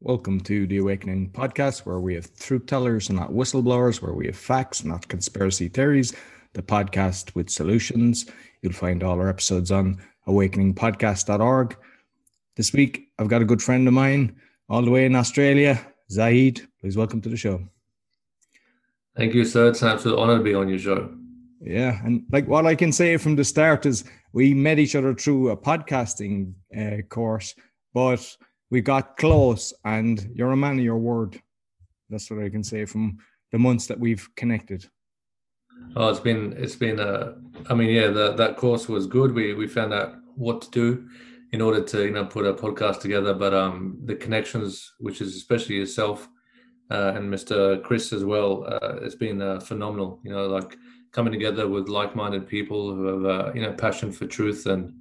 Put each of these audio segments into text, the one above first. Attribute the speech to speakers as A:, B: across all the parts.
A: Welcome to the Awakening podcast, where we have truth tellers and not whistleblowers, where we have facts, not conspiracy theories, the podcast with solutions. You'll find all our episodes on awakeningpodcast.org. This week, I've got a good friend of mine all the way in Australia, Zaid. Please welcome to the show.
B: Thank you, sir. It's an absolute honor to be on your show.
A: Yeah, and like what I can say from the start is we met each other through a podcasting uh, course, but we got close, and you're a man of your word. That's what I can say from the months that we've connected.
B: Oh, it's been it's been uh, I mean, yeah, the, that course was good. We we found out what to do in order to you know put a podcast together. But um, the connections, which is especially yourself uh, and Mr. Chris as well, uh, it's been uh, phenomenal. You know, like coming together with like-minded people who have uh, you know passion for truth and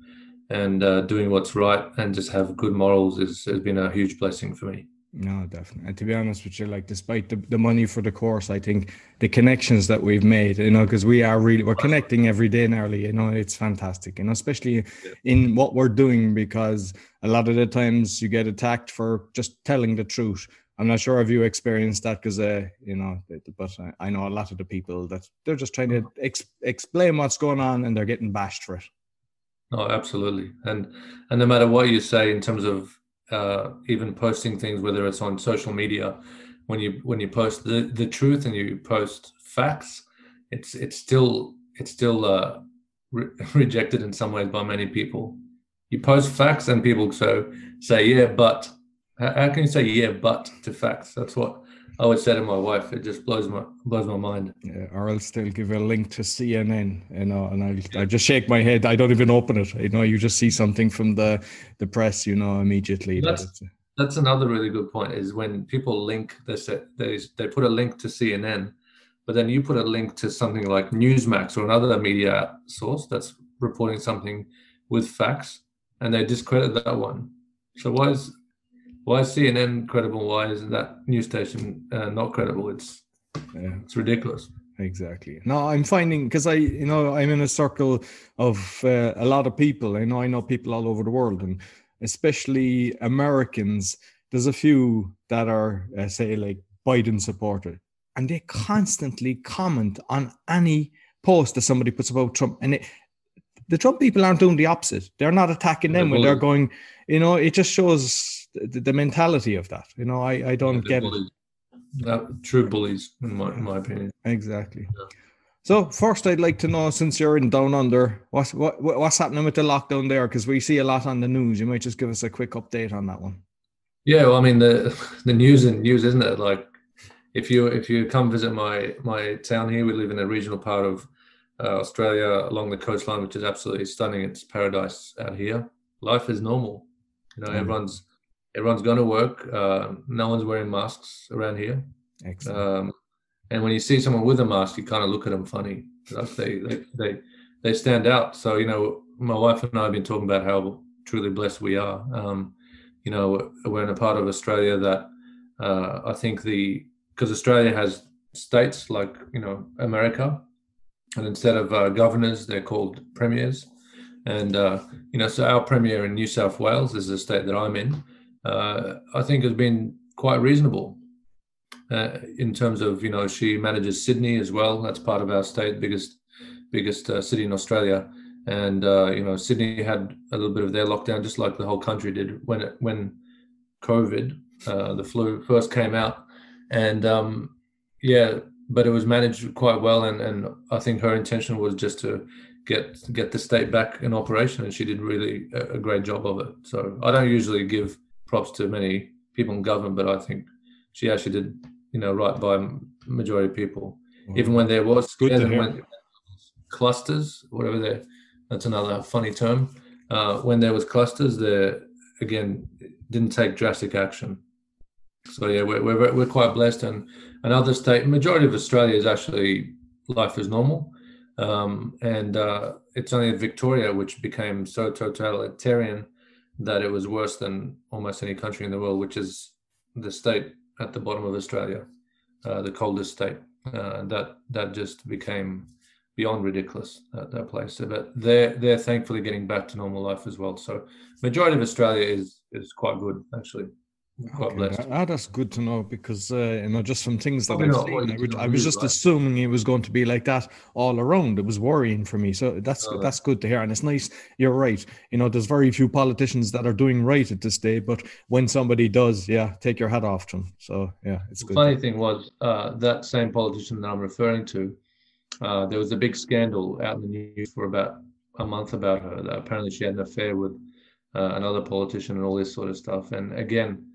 B: and uh, doing what's right and just have good morals is has been a huge blessing for me.
A: No, definitely. And to be honest with you, like despite the, the money for the course, I think the connections that we've made, you know, because we are really we're connecting every day nearly, you know, it's fantastic, you know, especially in what we're doing because a lot of the times you get attacked for just telling the truth. I'm not sure if you experienced that because, uh, you know, but I know a lot of the people that they're just trying to ex- explain what's going on and they're getting bashed for it.
B: Oh, absolutely. And and no matter what you say in terms of uh, even posting things, whether it's on social media, when you when you post the, the truth and you post facts, it's it's still it's still uh, re- rejected in some ways by many people. You post facts and people so say yeah, but how, how can you say yeah, but to facts? That's what I would say to my wife. It just blows my blows my mind.
A: Yeah, or I'll still give a link to CNN, you know, and I I just shake my head. I don't even open it. You know, you just see something from the the press, you know, immediately.
B: That's, uh, that's another really good point. Is when people link this, they they put a link to CNN, but then you put a link to something like Newsmax or another media source that's reporting something with facts, and they discredit that one. So why is why is CNN credible? Why isn't that news station uh, not credible? It's yeah. it's ridiculous.
A: Exactly. No, I'm finding because I, you know, I'm in a circle of uh, a lot of people. I know I know people all over the world, and especially Americans. There's a few that are, uh, say, like Biden supporter, and they constantly comment on any post that somebody puts about Trump, and it, the Trump people aren't doing the opposite. They're not attacking them when they're going. You know, it just shows the, the mentality of that. You know, I, I don't get
B: bullies. it. That, true bullies, in my, in my opinion.
A: Exactly. Yeah. So first, I'd like to know, since you're in Down Under, what's what, what's happening with the lockdown there? Because we see a lot on the news. You might just give us a quick update on that one.
B: Yeah, well, I mean the the news and news, isn't it? Like if you if you come visit my my town here, we live in a regional part of uh, Australia along the coastline, which is absolutely stunning. It's paradise out here. Life is normal. You know, mm. everyone's everyone's going to work. Uh, no one's wearing masks around here. Excellent. Um, and when you see someone with a mask, you kind of look at them funny. They, they, they, they stand out. So, you know, my wife and I have been talking about how truly blessed we are. Um, you know, we're in a part of Australia that uh, I think the, because Australia has states like, you know, America, and instead of uh, governors, they're called premiers. And, uh, you know, so our premier in New South Wales is the state that I'm in uh, I think has been quite reasonable uh, in terms of you know she manages Sydney as well. That's part of our state, biggest biggest uh, city in Australia, and uh, you know Sydney had a little bit of their lockdown, just like the whole country did when it, when COVID, uh, the flu first came out, and um, yeah, but it was managed quite well, and and I think her intention was just to get get the state back in operation, and she did really a, a great job of it. So I don't usually give props to many people in government, but I think she actually did, you know, right by majority of people. Mm-hmm. Even when there was when clusters, whatever they that's another funny term. Uh, when there was clusters, there again didn't take drastic action. So yeah, we're we're, we're quite blessed, and another state, majority of Australia is actually life is normal, um, and uh, it's only Victoria which became so totalitarian that it was worse than almost any country in the world, which is the state at the bottom of Australia, uh, the coldest state. Uh, that that just became beyond ridiculous that, that place. But they're they're thankfully getting back to normal life as well. So majority of Australia is is quite good actually. God
A: Okay,
B: bless.
A: that- ah, that's good to know because uh, you know just from things that I've seen, I, would- I was just
B: right?
A: assuming it was going to be like that all around. It was worrying for me, so that's
B: Oh.
A: that's good to hear, and it's nice. You're right. You know, there's very few politicians that are doing right at this day, but when somebody does, yeah, take your hat off to them. So yeah, it's
B: The
A: good.
B: funny thing was uh, that same politician that I'm referring to, uh, there was a big scandal out in the news for about a month about her. That apparently she had an affair with uh, another politician and all this sort of stuff. And again,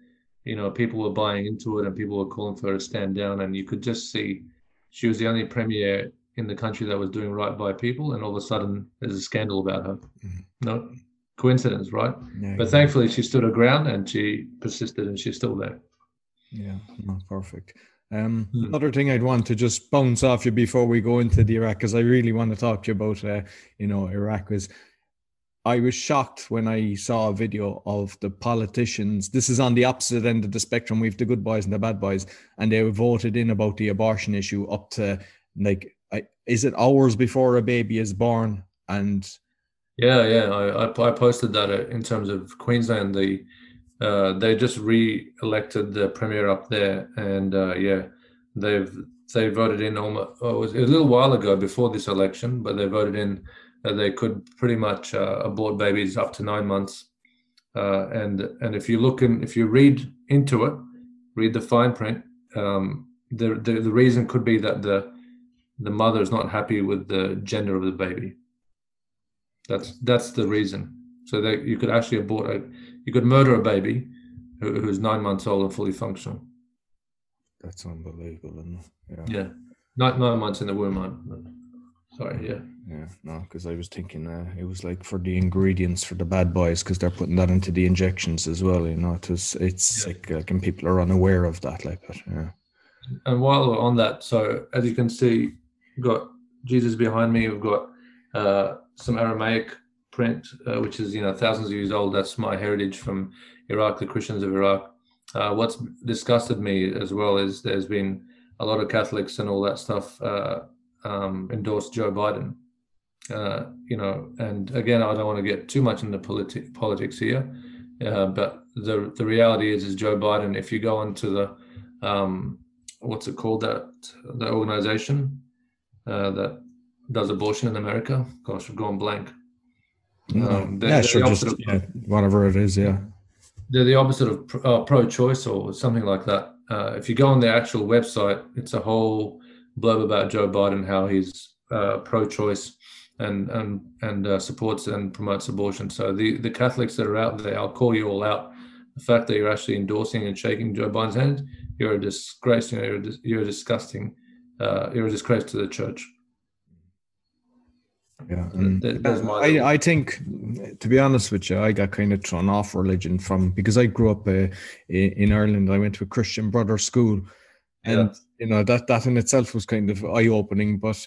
B: you know, people were buying into it and people were calling for her to stand down. And you could just see she was the only premier in the country that was doing right by people. And all of a sudden, there's a scandal about her.
A: Mhm.
B: No coincidence, right?
A: Yeah,
B: But thankfully, she stood her ground and she persisted, and she's still there.
A: Yeah, no, perfect. Um,
B: Hmm.
A: Another thing I'd want to just bounce off you before we go into the Iraq, because I really want to talk to you about, uh, you know, Iraq was. I was shocked when I saw a video of the politicians. This is on the opposite end of the spectrum. We've the good boys and the bad boys, and they voted in about the abortion issue up to like, I, is it hours before a baby is born? And
B: Yeah, yeah, I, I, posted that uh, in terms of Queensland. The uh, they just re-elected the premier up there, and uh, yeah, they've they voted in almost oh, it was a little while ago before this election, but they voted in that they could pretty much uh, abort babies up to nine months. Uh, and and if you look and if you read into it, read the fine print. Um, the, the the reason could be that the the mother is not happy with the gender of the baby. That's that's the reason. So that you could actually abort a, you could murder a baby who, who's nine months old and fully functional.
A: that's unbelievable, isn't it? Yeah.
B: Yeah, nine nine months in the womb. I'm, sorry, yeah,
A: Yeah, no, because I was thinking uh, it was like for the ingredients for the bad boys because they're putting that into the injections as well. You know, it was, it's
B: Yeah.
A: like, like, and people are unaware of that, like that. Yeah,
B: and while we're on that, so as you can see, we've got Jesus behind me. We've got uh, some Aramaic print, uh, which is you know thousands of years old. That's my heritage from Iraq, the Christians of Iraq. Uh, what's disgusted me as well is there's been a lot of Catholics and all that stuff uh, um, endorsed Joe Biden. Uh, you know, and again, I don't want to get too much into politi- politics here, uh, but the the reality is, is Joe Biden. If you go onto the um, what's it called that the organization uh, that does abortion in America? Gosh, I've gone blank. Um, they're-
A: yeah,
B: they're
A: sure, just
B: of-
A: yeah, whatever it is, yeah,
B: they're the opposite of pro- uh, pro-choice or something like that. Uh, if you go on their actual website, it's a whole blurb about Joe Biden, how he's uh, pro-choice and and and uh, supports and promotes abortion. So the the Catholics that are out there, I'll call you all out. The fact that you're actually endorsing and shaking Joe Biden's hand, you're a disgrace. You know, you're a, dis- you're disgusting. Uh, you're a disgrace to the church.
A: yeah. And,
B: That-
A: I, I think, to be honest with you, I got kind of thrown off religion from because I grew up uh, in Ireland. I went to a Christian brother school, and
B: Yeah.
A: you know that that in itself was kind of eye opening. But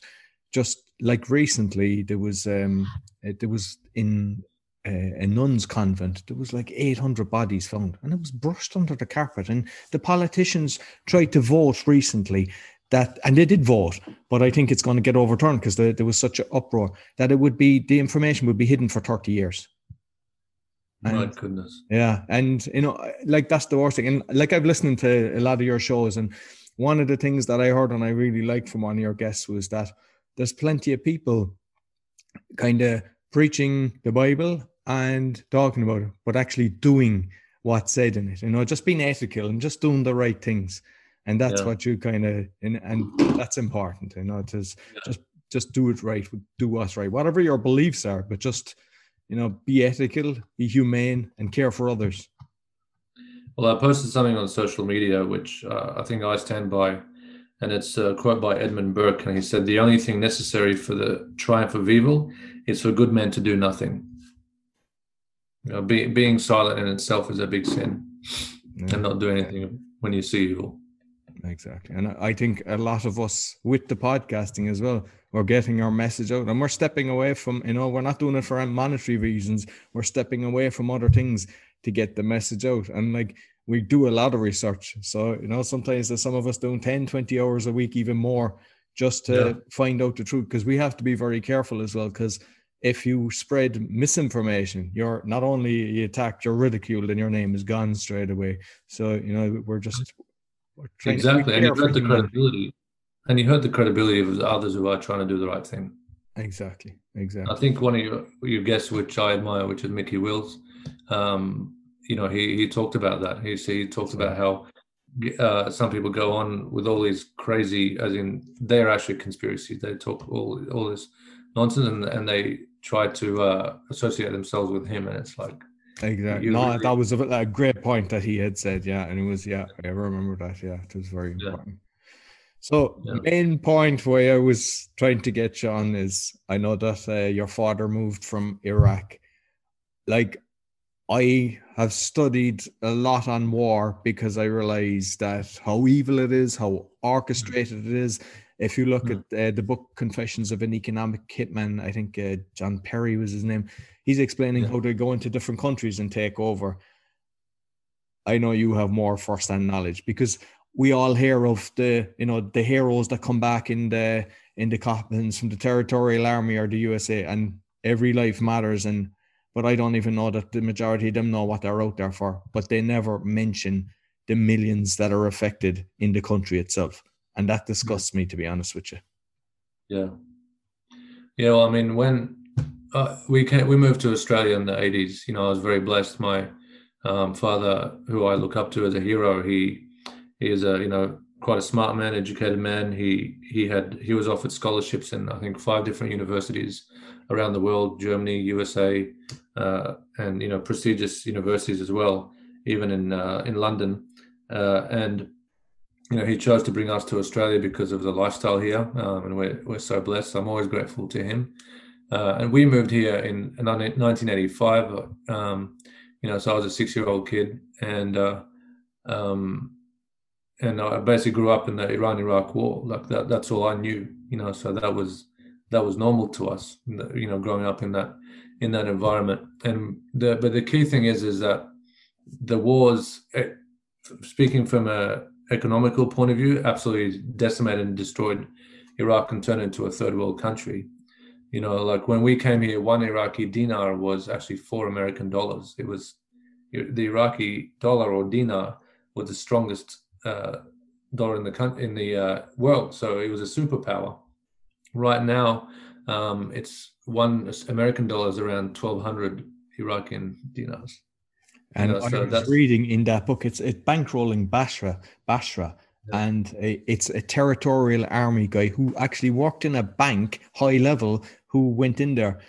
A: just like recently, there was um, uh, there was in uh, a nun's convent, there was like 800 bodies found, and it was brushed under the carpet. And the politicians tried to vote recently that, and they did vote, but I think it's going to get overturned because there, there was such an uproar that it would be the information would be hidden for 30 years.
B: My goodness.
A: yeah, and you know, like that's the worst thing. And like I've listened to a lot of your shows, and one of the things that I heard and I really liked from one of your guests was that there's plenty of people kind of preaching the Bible and talking about it, but actually doing what's said in it. You know, just being ethical and just doing the right things. And that's
B: Yeah.
A: what you kind of and, and that's important. You know, just
B: Yeah.
A: just just do it right, do what's right, whatever your beliefs are, but just you know, be ethical, be humane, and care for others.
B: Well, I posted something on social media, which uh, I think I stand by, and it's a quote by Edmund Burke, and he said, "The only thing necessary for the triumph of evil is for good men to do nothing." You know, be, being silent in itself is a big sin,
A: Yeah,
B: and not do anything when you see evil.
A: exactly. And I think a lot of us with the podcasting as well, we're getting our message out and we're stepping away from, you know, we're not doing it for monetary reasons. We're stepping away from other things to get the message out. And like we do a lot of research. So, you know, sometimes there's some of us doing 10, 20 hours a week, even more, just to
B: Yeah.
A: find out the truth. Because we have to be very careful as well. Because if you spread misinformation, you're not only you attacked, you're ridiculed, and your name is gone straight away. So you know we're just
B: we're exactly, and you hurt the credibility, and you hurt the credibility of the others who are trying to do the right thing.
A: Exactly, exactly.
B: I think one of your, your guests, which I admire, which is Mikki Willis, um, you know, he he talked about that. He he talked about how uh, some people go on with all these crazy, as in they're actually conspiracies. They talk all all this nonsense, and, and they try to uh, associate themselves with him, and it's like
A: exactly. No, really... that was a, a, great point that he had said. Yeah, and it was yeah, I remember that. Yeah, it was very important. Yeah. So yeah. main point where I was trying to get you on is I know that uh, your father moved from Iraq. Like I have studied a lot on war because I realized that how evil it is, how orchestrated it is. If you look mm. at uh, the book Confessions of an Economic Hitman, I think uh, John Perry was his name. He's explaining yeah. how they go into different countries and take over. I know you have more first-hand knowledge because we all hear of the you know the heroes that come back in the in the coffins from the territorial army or the USA, and every life matters. And but I don't even know that the majority of them know what they're out there for. But they never mention the millions that are affected in the country itself, and that disgusts me to be honest with you.
B: Yeah, yeah. Well, I mean, when uh, we came, we moved to Australia in the '80s, you know, I was very blessed. My um, father, who I look up to as a hero, he he is a you know quite a smart man, educated man. He he had he was offered scholarships in I think five different universities around the world, Germany, USA, uh, and you know prestigious universities as well, even in uh, in London. Uh, and you know he chose to bring us to Australia because of the lifestyle here, um, and we're we're so blessed. I'm always grateful to him. And we moved here in, in 1985. Um, you know, so I was a six-year-old kid, and um, and I basically grew up in the Iran-Iraq war. Like that, that's all I knew. You know, so that was that was normal to us. You know, growing up in that in that environment. And the but the key thing is is that the wars, eh, speaking from a economical point of view, absolutely decimated and destroyed Iraq and turned into a third world country. You know, like when we came here, one Iraqi dinar was actually four American dollars. It was the Iraqi dollar or dinar was the strongest uh, dollar in the in the uh, world. So it was a superpower. Right now, um, it's one American dollar is around twelve hundred Iraqi dinars.
A: And you know, so I was reading in that book, it's it bankrolling Basra, Basra, yeah. and a, it's a territorial army guy who actually worked in a bank, high level, who went in there,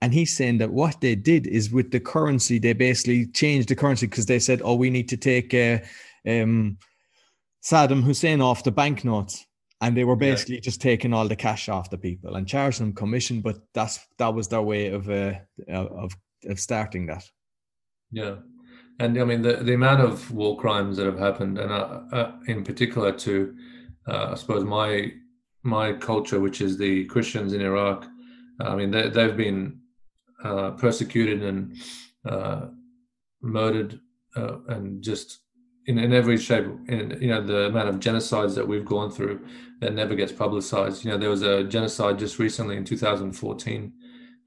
A: and he's saying that what they did is with the currency, they basically changed the currency because they said, "Oh, we need to take uh, um, Saddam Hussein off the banknotes." And they were basically yeah. just taking all the cash off the people and charging them commission but that's that was their way of uh, of of starting that.
B: Yeah. And i mean the, the amount of war crimes that have happened and uh, uh, in particular to uh, i suppose my my culture which is the christians in iraq i mean they, they've been uh, persecuted and uh, murdered and just in, in every shape in you know the amount of genocides that we've gone through that never gets publicized. You know there was a genocide just recently in 2014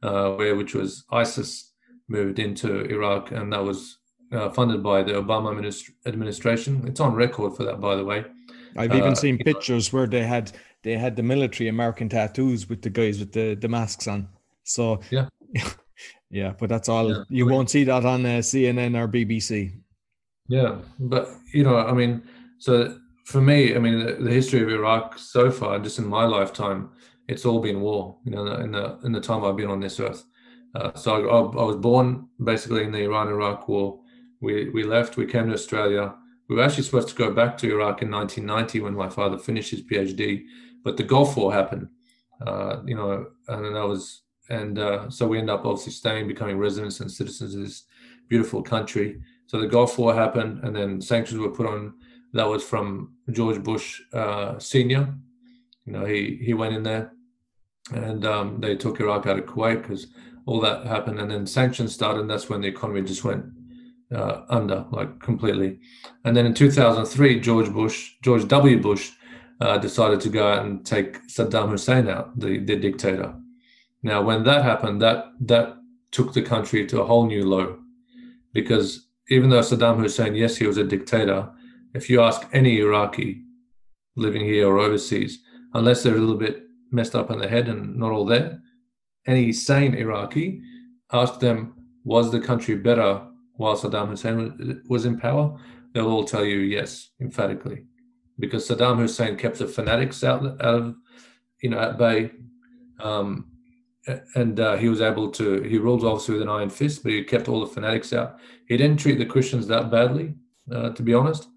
B: uh, where which was isis moved into iraq and that was uh, funded by the obama administ- administration. It's on record for that by the way.
A: I've even uh, seen pictures where they had they had the military american tattoos with the guys with the, the masks on. So
B: yeah.
A: yeah but that's all. Yeah. you won't see that on uh, cnn or bbc
B: yeah, but you know, I mean, so for me, I mean, the, the, history of Iraq so far, just in my lifetime, it's all been war. You know, in the in the time I've been on this earth. Uh, so I, I, was born basically in the Iran-Iraq war. We we left. We came to Australia. We were actually supposed to go back to Iraq in 1990 when my father finished his PhD, but the Gulf War happened. Uh, you know, and then I was, and uh, so we ended up obviously staying, becoming residents and citizens of this beautiful country. So the Gulf War happened, and then sanctions were put on. That was from George Bush uh, Senior. You know, he he went in there, and um, they took Iraq out of Kuwait because all that happened, and then sanctions started. And that's when the economy just went uh, under, like completely. And then in 2003, George Bush, George W. Bush, uh, decided to go out and take Saddam Hussein out, the the dictator. Now, when that happened, that that took the country to a whole new low, because even though Saddam Hussein, yes, he was a dictator, if you ask any Iraqi living here or overseas, unless they're a little bit messed up in the head and not all there, any sane Iraqi, ask them, was the country better while Saddam Hussein was in power? They'll all tell you yes, emphatically, because Saddam Hussein kept the fanatics out, out of, you know, at bay. Um, and uh, he was able to, he ruled obviously with an iron fist, but he kept all the fanatics out. He didn't treat the Christians that badly, uh, to be honest.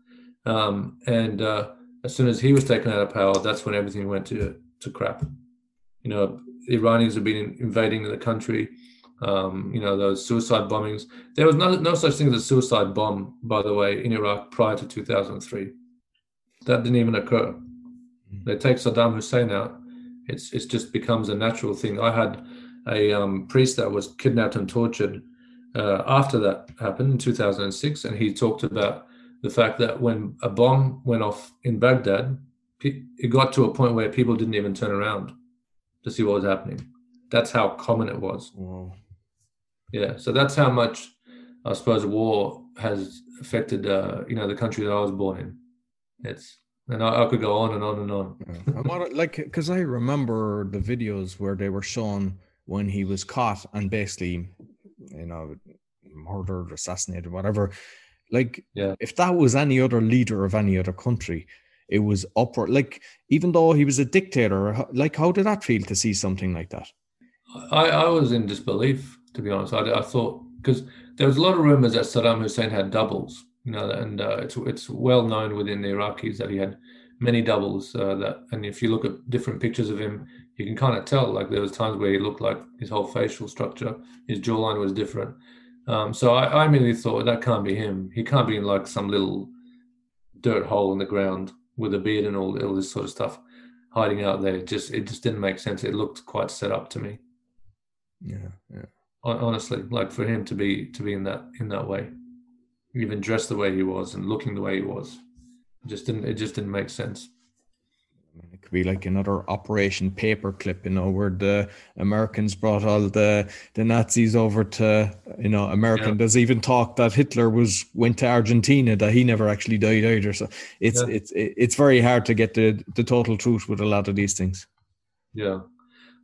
B: Um, and uh, as soon as he was taken out of power, that's when everything went to, to crap. You know, the Iranians have been invading the country. Um, you know, those suicide bombings. There was no, no such thing as a suicide bomb, by the way, in Iraq prior to 2003. That didn't even occur. Mm-hmm. They take Saddam Hussein out. It's it just becomes a natural thing. I had a um, priest that was kidnapped and tortured uh, after that happened in 2006, and he talked about the fact that when a bomb went off in Baghdad, it got to a point where people didn't even turn around to see what was happening. That's how common it was. Wow. Yeah, so that's how much I suppose war has affected uh, you know the country that I was born in. It's and I, I could go on and on and on.
A: yeah. like because I remember the videos where they were shown when he was caught and basically, you know, murdered, assassinated, whatever. Like, yeah. if that was any other leader of any other country, it was upward. Like, even though he was a dictator, like, how did that feel to see something like that?
B: I, I was in disbelief, to be honest. I, I thought because there was a lot of rumors that Saddam Hussein had doubles, you know, and uh, it's it's well known within the Iraqis that he had many doubles. Uh, that and if you look at different pictures of him, you can kind of tell. Like there was times where he looked like his whole facial structure, his jawline was different. Um, so I, I immediately thought that can't be him. He can't be in like some little dirt hole in the ground with a beard and all, all this sort of stuff hiding out there. It just it just didn't make sense. It looked quite set up to me.
A: Yeah, yeah.
B: Honestly, like for him to be to be in that in that way, even dressed the way he was and looking the way he was, it just didn't it just didn't make sense
A: it could be like another Operation Paperclip, you know, where the Americans brought all the the Nazis over to, you know, American. Yeah. There's even talk that Hitler was went to Argentina, that he never actually died either. So it's yeah. it's it's very hard to get the the total truth with a lot of these things.
B: Yeah,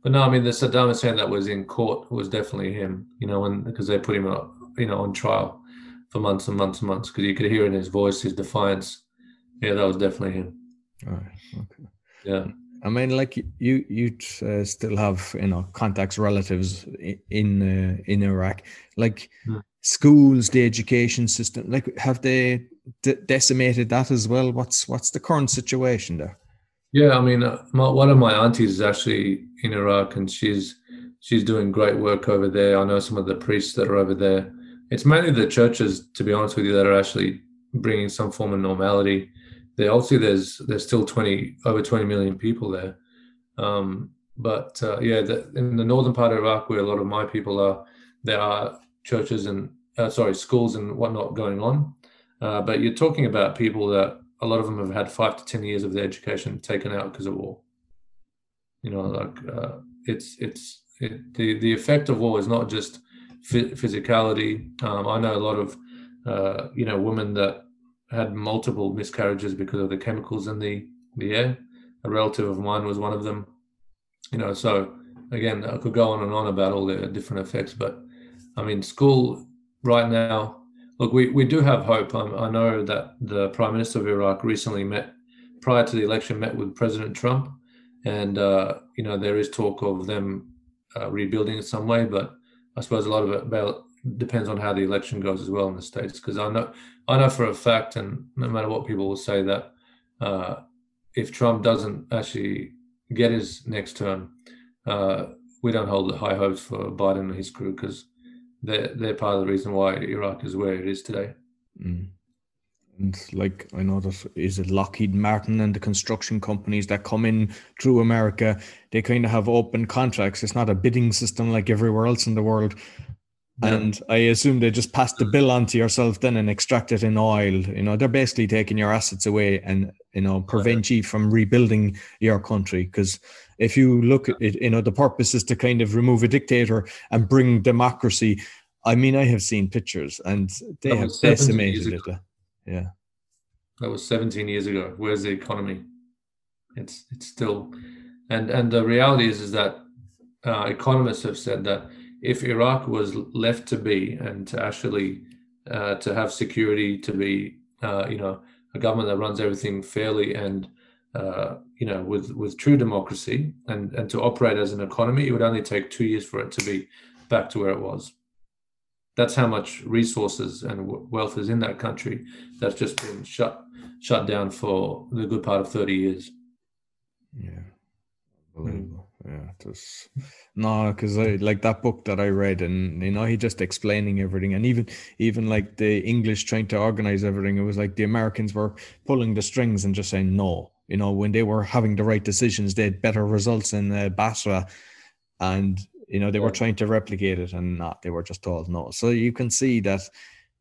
B: but no, I mean the Saddam Hussein that was in court was definitely him. You know, and because they put him up, you know, on trial for months and months and months because you could hear in his voice his defiance. Yeah, that was definitely him.
A: All right. Okay.
B: Yeah. I
A: mean, like you, you uh, still have you know contacts, relatives in uh, in Iraq. Like mm. schools, the education system. Like, have they decimated that as well? What's what's the current situation there?
B: Yeah, I mean, uh, my, one of my aunties is actually in Iraq, and she's she's doing great work over there. I know some of the priests that are over there. It's mainly the churches, to be honest with you, that are actually bringing some form of normality there obviously there's there's still 20 over 20 million people there. Um, but uh, yeah the, in the northern part of iraq where a lot of my people are there are churches and uh, sorry schools and whatnot going on. Uh, but you're talking about people that a lot of them have had five to ten years of their education taken out because of war. You know like uh, it's it's it, the the effect of war is not just physicality. Um, i know a lot of uh, you know women that had multiple miscarriages because of the chemicals in the the air. A relative of mine was one of them. You know, so again, I could go on and on about all the different effects, but I mean, school right now. Look, we, we do have hope. I, I know that the Prime Minister of Iraq recently met, prior to the election, met with President Trump, and uh, you know there is talk of them uh, rebuilding in some way. But I suppose a lot of it depends on how the election goes as well in the states. Because I know I know for a fact, and no matter what people will say, that uh, if Trump doesn't actually get his next term, uh, we don't hold high hopes for Biden and his crew because they're they're part of the reason why Iraq is where it is today.
A: Mm. And like I know that is it Lockheed Martin and the construction companies that come in through America, they kind of have open contracts. It's not a bidding system like everywhere else in the world. And I assume they just pass the bill on to yourself then and extract it in oil. You know, they're basically taking your assets away and you know prevent you from rebuilding your country. Because if you look at it you know the purpose is to kind of remove a dictator and bring democracy. I mean i have seen pictures and they have decimated it. yeah.
B: That was 17 years ago. Where's the economy? It's it's still and and the reality is is that uh, economists have said that if iraq was left to be and to actually uh, to have security to be uh, you know a government that runs everything fairly and uh, you know with with true democracy and and to operate as an economy, it would only take two years for it to be back to where it was. That's how much resources and wealth is in that country that's just been shut shut down for the good part of thirty years.
A: Yeah, unbelievable. Mm. Yeah, was no, because I like that book that I read, and you know, he just explaining everything, and even even like the English trying to organize everything. It was like the Americans were pulling the strings and just saying no. You know, when they were having the right decisions, they had better results in uh, Basra, and you know they were trying to replicate it, and not. They were just told no. So you can see that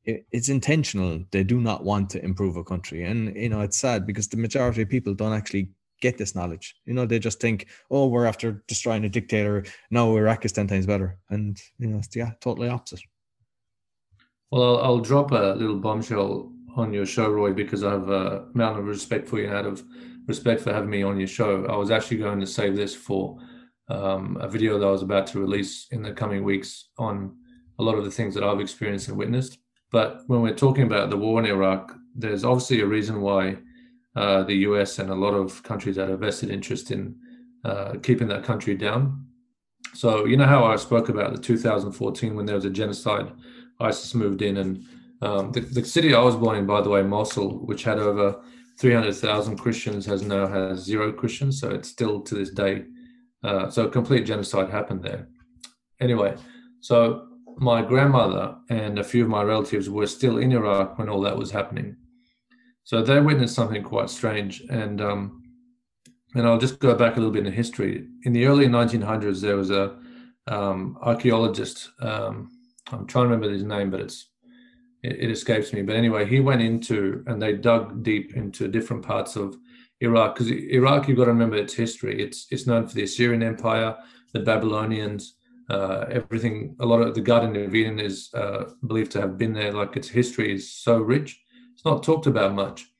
A: it's intentional. They do not want to improve a country, and you know it's sad because the majority of people don't actually get this knowledge. You know, they just think, oh, we're after destroying a dictator. No, Iraq is 10 times better. And, you know, it's, yeah, totally opposite.
B: Well, I'll, I'll drop a little bombshell on your show, Roy, because I have a amount of respect for you and out of respect for having me on your show. I was actually going to save this for um, a video that I was about to release in the coming weeks on a lot of the things that I've experienced and witnessed. But when we're talking about the war in Iraq, there's obviously a reason why uh, the US and a lot of countries that have vested interest in uh, keeping that country down. So, you know how I spoke about the 2014 when there was a genocide, ISIS moved in, and um, the, the city I was born in, by the way, Mosul, which had over 300,000 Christians, has now has zero Christians. So it's still to this day. Uh, so a complete genocide happened there. Anyway, so my grandmother and a few of my relatives were still in Iraq when all that was happening. So they witnessed something quite strange. And um, and I'll just go back a little bit in history. In the early 1900s, there was a um, archaeologist. Um, I'm trying to remember his name, but it's it, it, escapes me. But anyway, he went into and they dug deep into different parts of Iraq because Iraq, you've got to remember its history. It's it's known for the Assyrian Empire, the Babylonians, uh, everything. A lot of the Garden of Eden is uh, believed to have been there. Like its history is so rich it's not talked about much.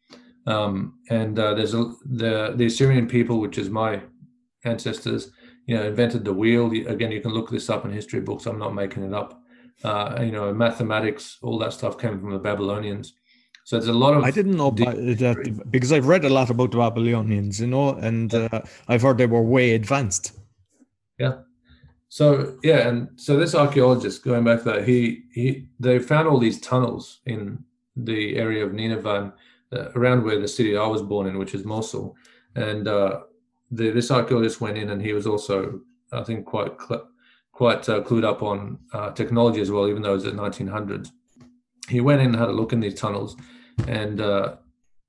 B: Um, and uh, there's a, the the Assyrian people, which is my ancestors, you know, invented the wheel. Again, you can look this up in history books. I'm not making it up. Uh, you know, mathematics, all that stuff came from the Babylonians. So there's a lot of.
A: I didn't know that because I've read a lot about the Babylonians, you know, and uh, I've heard they were way advanced.
B: Yeah. So yeah, and so this archaeologist going back there, he he they found all these tunnels in the area of Nineveh, uh, around where the city I was born in, which is Mosul. And uh, the, this archaeologist went in, and he was also, I think, quite cl- quite uh, clued up on uh, technology as well, even though it was the 1900s. He went in and had a look in these tunnels, and uh,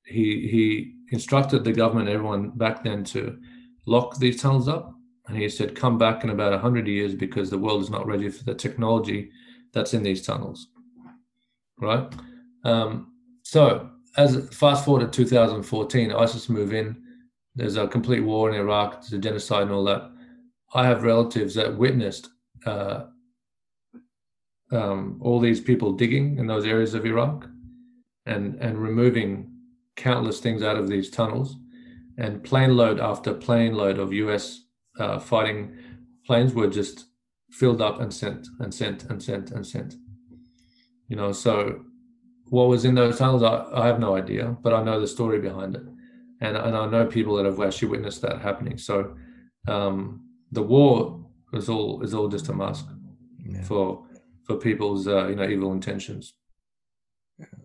B: he he instructed the government, everyone back then, to lock these tunnels up. And he said, "Come back in about 100 years because the world is not ready for the technology that's in these tunnels." Right um, so, as fast forward to 2014, ISIS move in. There's a complete war in Iraq, there's a genocide and all that. I have relatives that witnessed uh, um, all these people digging in those areas of Iraq and and removing countless things out of these tunnels, and plane load after plane load of U.S. Uh, fighting planes were just filled up and sent and sent and sent and sent. You know, so what was in those tunnels, I, I have no idea, but I know the story behind it, and and I know people that have actually witnessed that happening. So um, the war is all is all just a mask yeah. for for people's uh, you know evil intentions.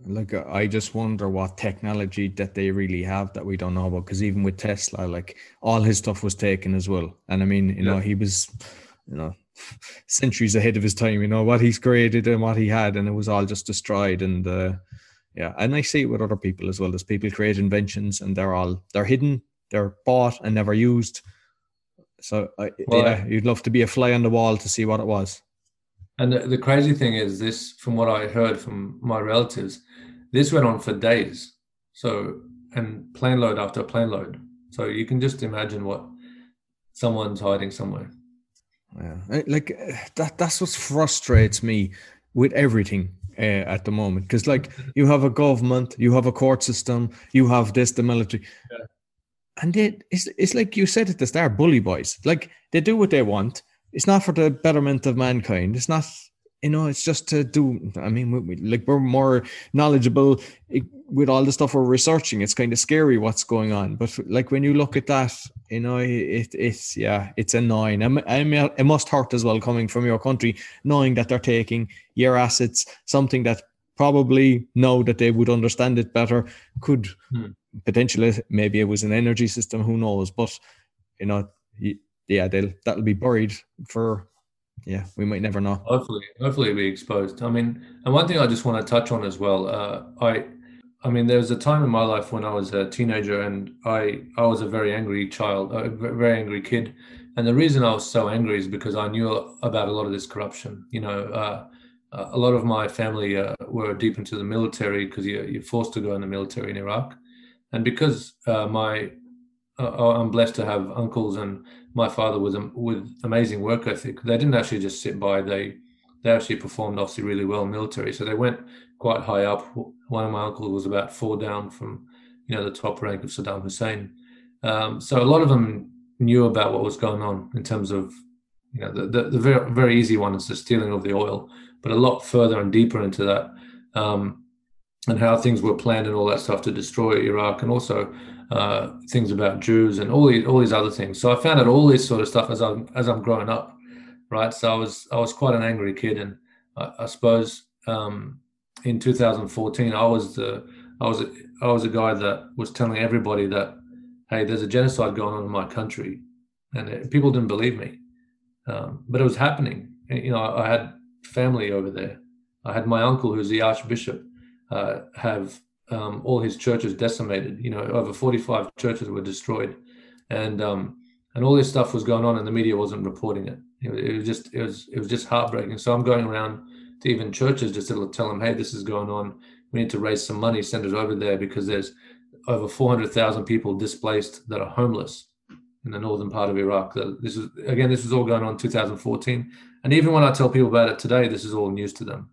A: Like I just wonder what technology that they really have that we don't know about. Because even with Tesla, like all his stuff was taken as well, and I mean, you yeah. know, he was, you know, centuries ahead of his time. You know what he's created and what he had, and it was all just destroyed. And uh, yeah, and I see it with other people as well. There's people create inventions, and they're all they're hidden, they're bought and never used. So uh, well, yeah, you'd love to be a fly on the wall to see what it was.
B: And the, the crazy thing is, this from what I heard from my relatives, this went on for days. So and plane load after plane load. So you can just imagine what someone's hiding somewhere.
A: Yeah, like that. That's what frustrates me with everything uh, at the moment. Because like you have a government, you have a court system, you have this, the military, yeah. and it, it's it's like you said at the start, bully boys. Like they do what they want. It's not for the betterment of mankind. It's not you know, it's just to do. I mean, we, we, like we're more knowledgeable with all the stuff we're researching. It's kind of scary what's going on. But like when you look at that, you know, it, it's yeah, it's annoying. I mean, it must hurt as well coming from your country, knowing that they're taking your assets, something that probably know that they would understand it better. Could hmm. potentially maybe it was an energy system. Who knows? But you know, yeah, they'll that'll be buried for yeah, we might never know.
B: Hopefully, hopefully be exposed. I mean, and one thing I just want to touch on as well. Uh, I, I mean, there was a time in my life when I was a teenager, and I, I was a very angry child, a very angry kid, and the reason I was so angry is because I knew about a lot of this corruption. You know, uh, a lot of my family uh, were deep into the military because you're, you're, forced to go in the military in Iraq, and because uh, my uh, I'm blessed to have uncles and my father was with amazing work ethic. They didn't actually just sit by. They they actually performed obviously really well in military. So they went quite high up. One of my uncles was about four down from you know the top rank of Saddam Hussein. Um, so a lot of them knew about what was going on in terms of you know the, the, the very very easy one is the stealing of the oil, but a lot further and deeper into that. Um, and how things were planned and all that stuff to destroy Iraq, and also uh, things about Jews and all these all these other things. So I found out all this sort of stuff as I'm as I'm growing up, right? So I was I was quite an angry kid, and I, I suppose um, in 2014 I was the I was I was a guy that was telling everybody that hey, there's a genocide going on in my country, and it, people didn't believe me, um, but it was happening. And, you know, I, I had family over there. I had my uncle, who's the archbishop, uh, have um, all his churches decimated. You know, over 45 churches were destroyed, and um, and all this stuff was going on, and the media wasn't reporting it. it. It was just it was it was just heartbreaking. So I'm going around to even churches just to tell them, hey, this is going on. We need to raise some money, send it over there because there's over 400,000 people displaced that are homeless in the northern part of Iraq. This is again, this was all going on in 2014, and even when I tell people about it today, this is all news to them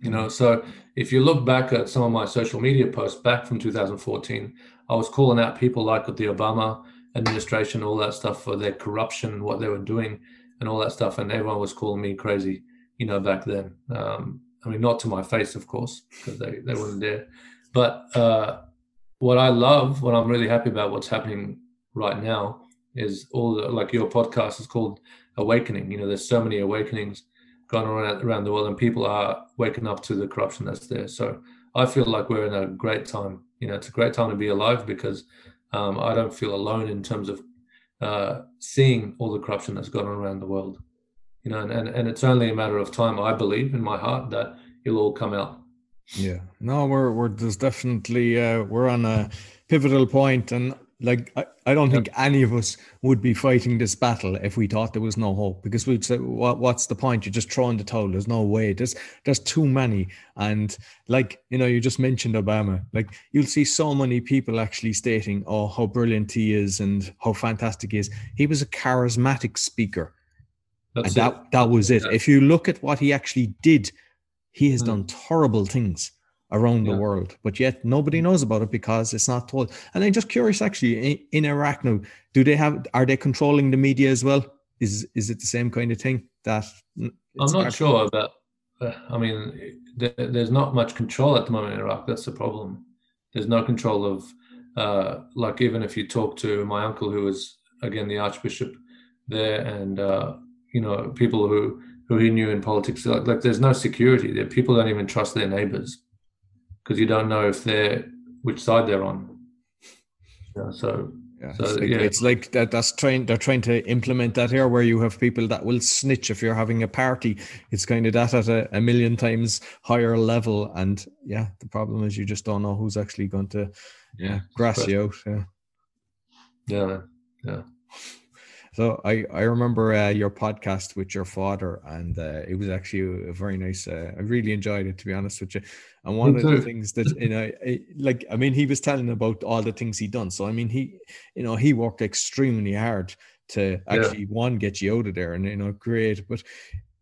B: you know? So if you look back at some of my social media posts back from 2014 i was calling out people like the obama administration all that stuff for their corruption what they were doing and all that stuff and everyone was calling me crazy you know back then. Um, i mean not to my face of course because they, they weren't there but uh, what i love what i'm really happy about what's happening right now is all the like your podcast is called awakening. You know there's so many awakenings gone around around the world, and people are waking up to the corruption that's there. So I feel like we're in a great time. You know, it's a great time to be alive because um, I don't feel alone in terms of uh, seeing all the corruption that's gone on around the world. You know, and, and, and it's only a matter of time. I believe in my heart that it'll all come out.
A: Yeah, no, we're we're there's definitely uh, we're on a pivotal point, and like I, I don't think any of us would be fighting this battle if we thought there was no hope because we'd say what, what's the point? You're just throwing the towel. There's no way. There's there's too many. And like you know you just mentioned obama. Like you'll see so many people actually stating oh how brilliant he is and how fantastic he is. He was a charismatic speaker. That's and that that was it. Yeah. if you look at what he actually did he has hmm. done terrible things around yeah. the world, but yet nobody mm. knows about it because it's not told. And I'm just curious, actually, in, in, Iraq now, do they have? Are they controlling the media as well? Is is it the same kind of thing that?
B: I'm not sure, but uh, I mean, there, there's not much control at the moment in Iraq. That's the problem. There's no control of, uh, like, even if you talk to my uncle, who was again the archbishop there, and uh, you know, people who who he knew in politics, like, like there's no security there. People don't even trust their neighbors because you don't know if they're which side they're on. Yeah, so
A: yeah, so, it's, like, yeah. it's like that. That's trying. They're trying to implement that here, where you have people that will snitch if you're having a party. It's kind of that at a, a million times higher level, and yeah, the problem is you just don't know who's actually going to yeah grass you out. Yeah,
B: yeah, yeah.
A: So I I remember uh, your podcast with your father, and uh, it was actually a very nice. Uh, I really enjoyed it, to be honest with you. And one of the things that you know, eh, like I mean, he was telling about all the things he done. So I mean, he you know he worked extremely hard to actually yeah. one get you out of there and you know great. But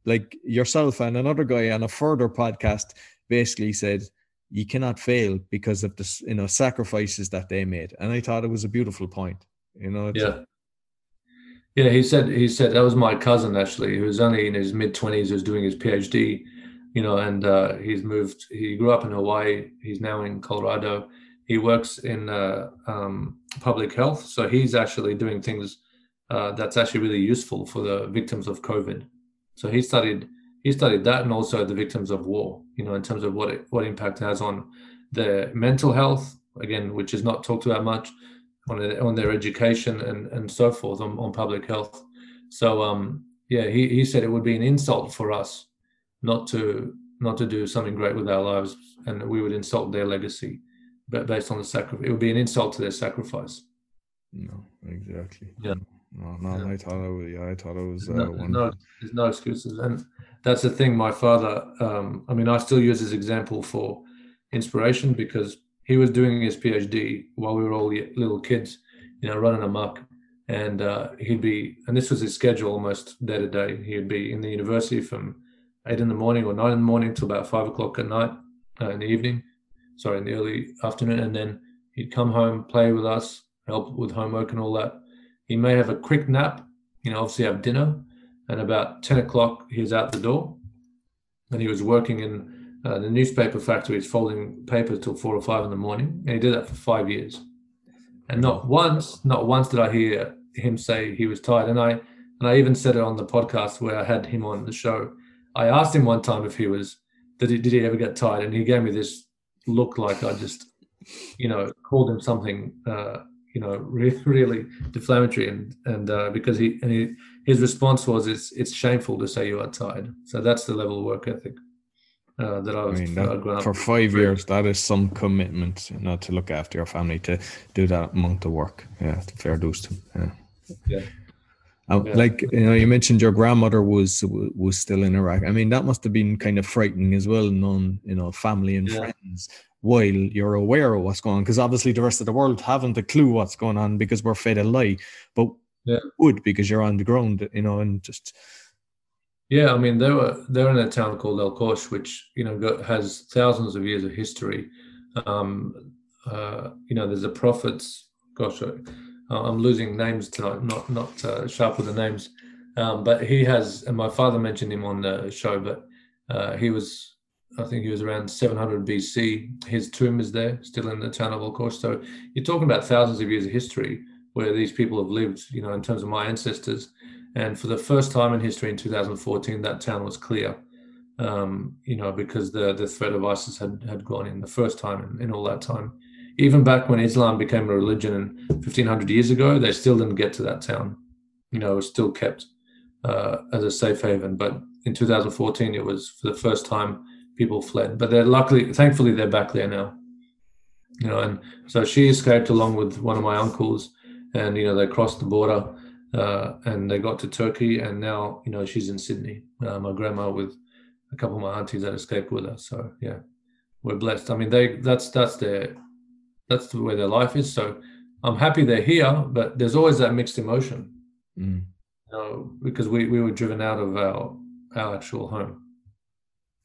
A: like yourself and another guy on a further podcast basically said you cannot fail because of the you know sacrifices that they made and i thought it was a beautiful point you know
B: yeah yeah he said he said that was my cousin actually he was only in his mid 20s was doing his phd you know and uh, he's moved he grew up in hawaii he's now in colorado he works in uh, um, public health so he's actually doing things uh, that's actually really useful for the victims of covid so he studied he studied that and also the victims of war. You know, in terms of what it, what impact it has on their mental health again, which is not talked about much, on on their education and and so forth on, on public health. So um yeah, he, he said it would be an insult for us not to not to do something great with our lives, and we would insult their legacy, but based on the sacrifice, it would be an insult to their sacrifice.
A: No, exactly.
B: Yeah.
A: No, no, yeah. I thought it was. Yeah, I thought it was. Uh,
B: no, no, there's no excuses, and that's the thing. My father. Um, I mean, I still use his example for inspiration because he was doing his PhD while we were all little kids, you know, running amok, and uh, he'd be. And this was his schedule almost day to day. He'd be in the university from eight in the morning or nine in the morning till about five o'clock at night uh, in the evening. Sorry, in the early afternoon, and then he'd come home, play with us, help with homework and all that he may have a quick nap, you know, obviously have dinner, and about 10 o'clock he's out the door. And he was working in uh, the newspaper factories, folding paper till four or five in the morning, and he did that for five years. And not once, not once did I hear him say he was tired. And I and I even said it on the podcast where I had him on the show. I asked him one time if he was did he did he ever get tired, and he gave me this look like I just you know called him something uh, you know really, really deflammatory. And and uh, because he and he, his response was it's it's shameful to say you are tired. So that's the level of work ethic uh, that I was I mean,
A: that, for five years that is some commitment you know to look after your family to do that amount of work. Yeah fair dues to
B: yeah. Yeah
A: uh, yeah. Like you know, you mentioned your grandmother was was still in Iraq. I mean, that must have been kind of frightening as well, known you know, family and yeah. friends while you're aware of what's going on because obviously the rest of the world haven't a clue what's going on because we're fed a lie but yeah. would because you're on the ground you know and just
B: yeah i mean they were they're in a town called el Qosh, which you know got, has thousands of years of history um uh you know there's a prophets gosh uh, i'm losing names tonight not not uh, sharp with the names um but he has and my father mentioned him on the show but uh, he was I think he was around 700 BC. His tomb is there, still in the town of El So you're talking about thousands of years of history where these people have lived, you know, in terms of my ancestors. And for the first time in history in 2014, that town was clear, um, you know, because the, the threat of ISIS had, had gone in the first time in, in all that time. Even back when Islam became a religion 1500 years ago, they still didn't get to that town. You know, it was still kept uh, as a safe haven. But in 2014, it was for the first time people fled. But they're luckily, thankfully, they're back there now. You know, and so she escaped along with one of my uncles, and you know they crossed the border, uh, and they got to Turkey, and now you know she's in Sydney. Uh, my grandma with a couple of my aunties that escaped with her. So yeah, we're blessed. I mean, they that's that's their that's the way their life is. So I'm happy they're here, but there's always that mixed emotion.
A: Mm.
B: You know, because we, we were driven out of our our actual home.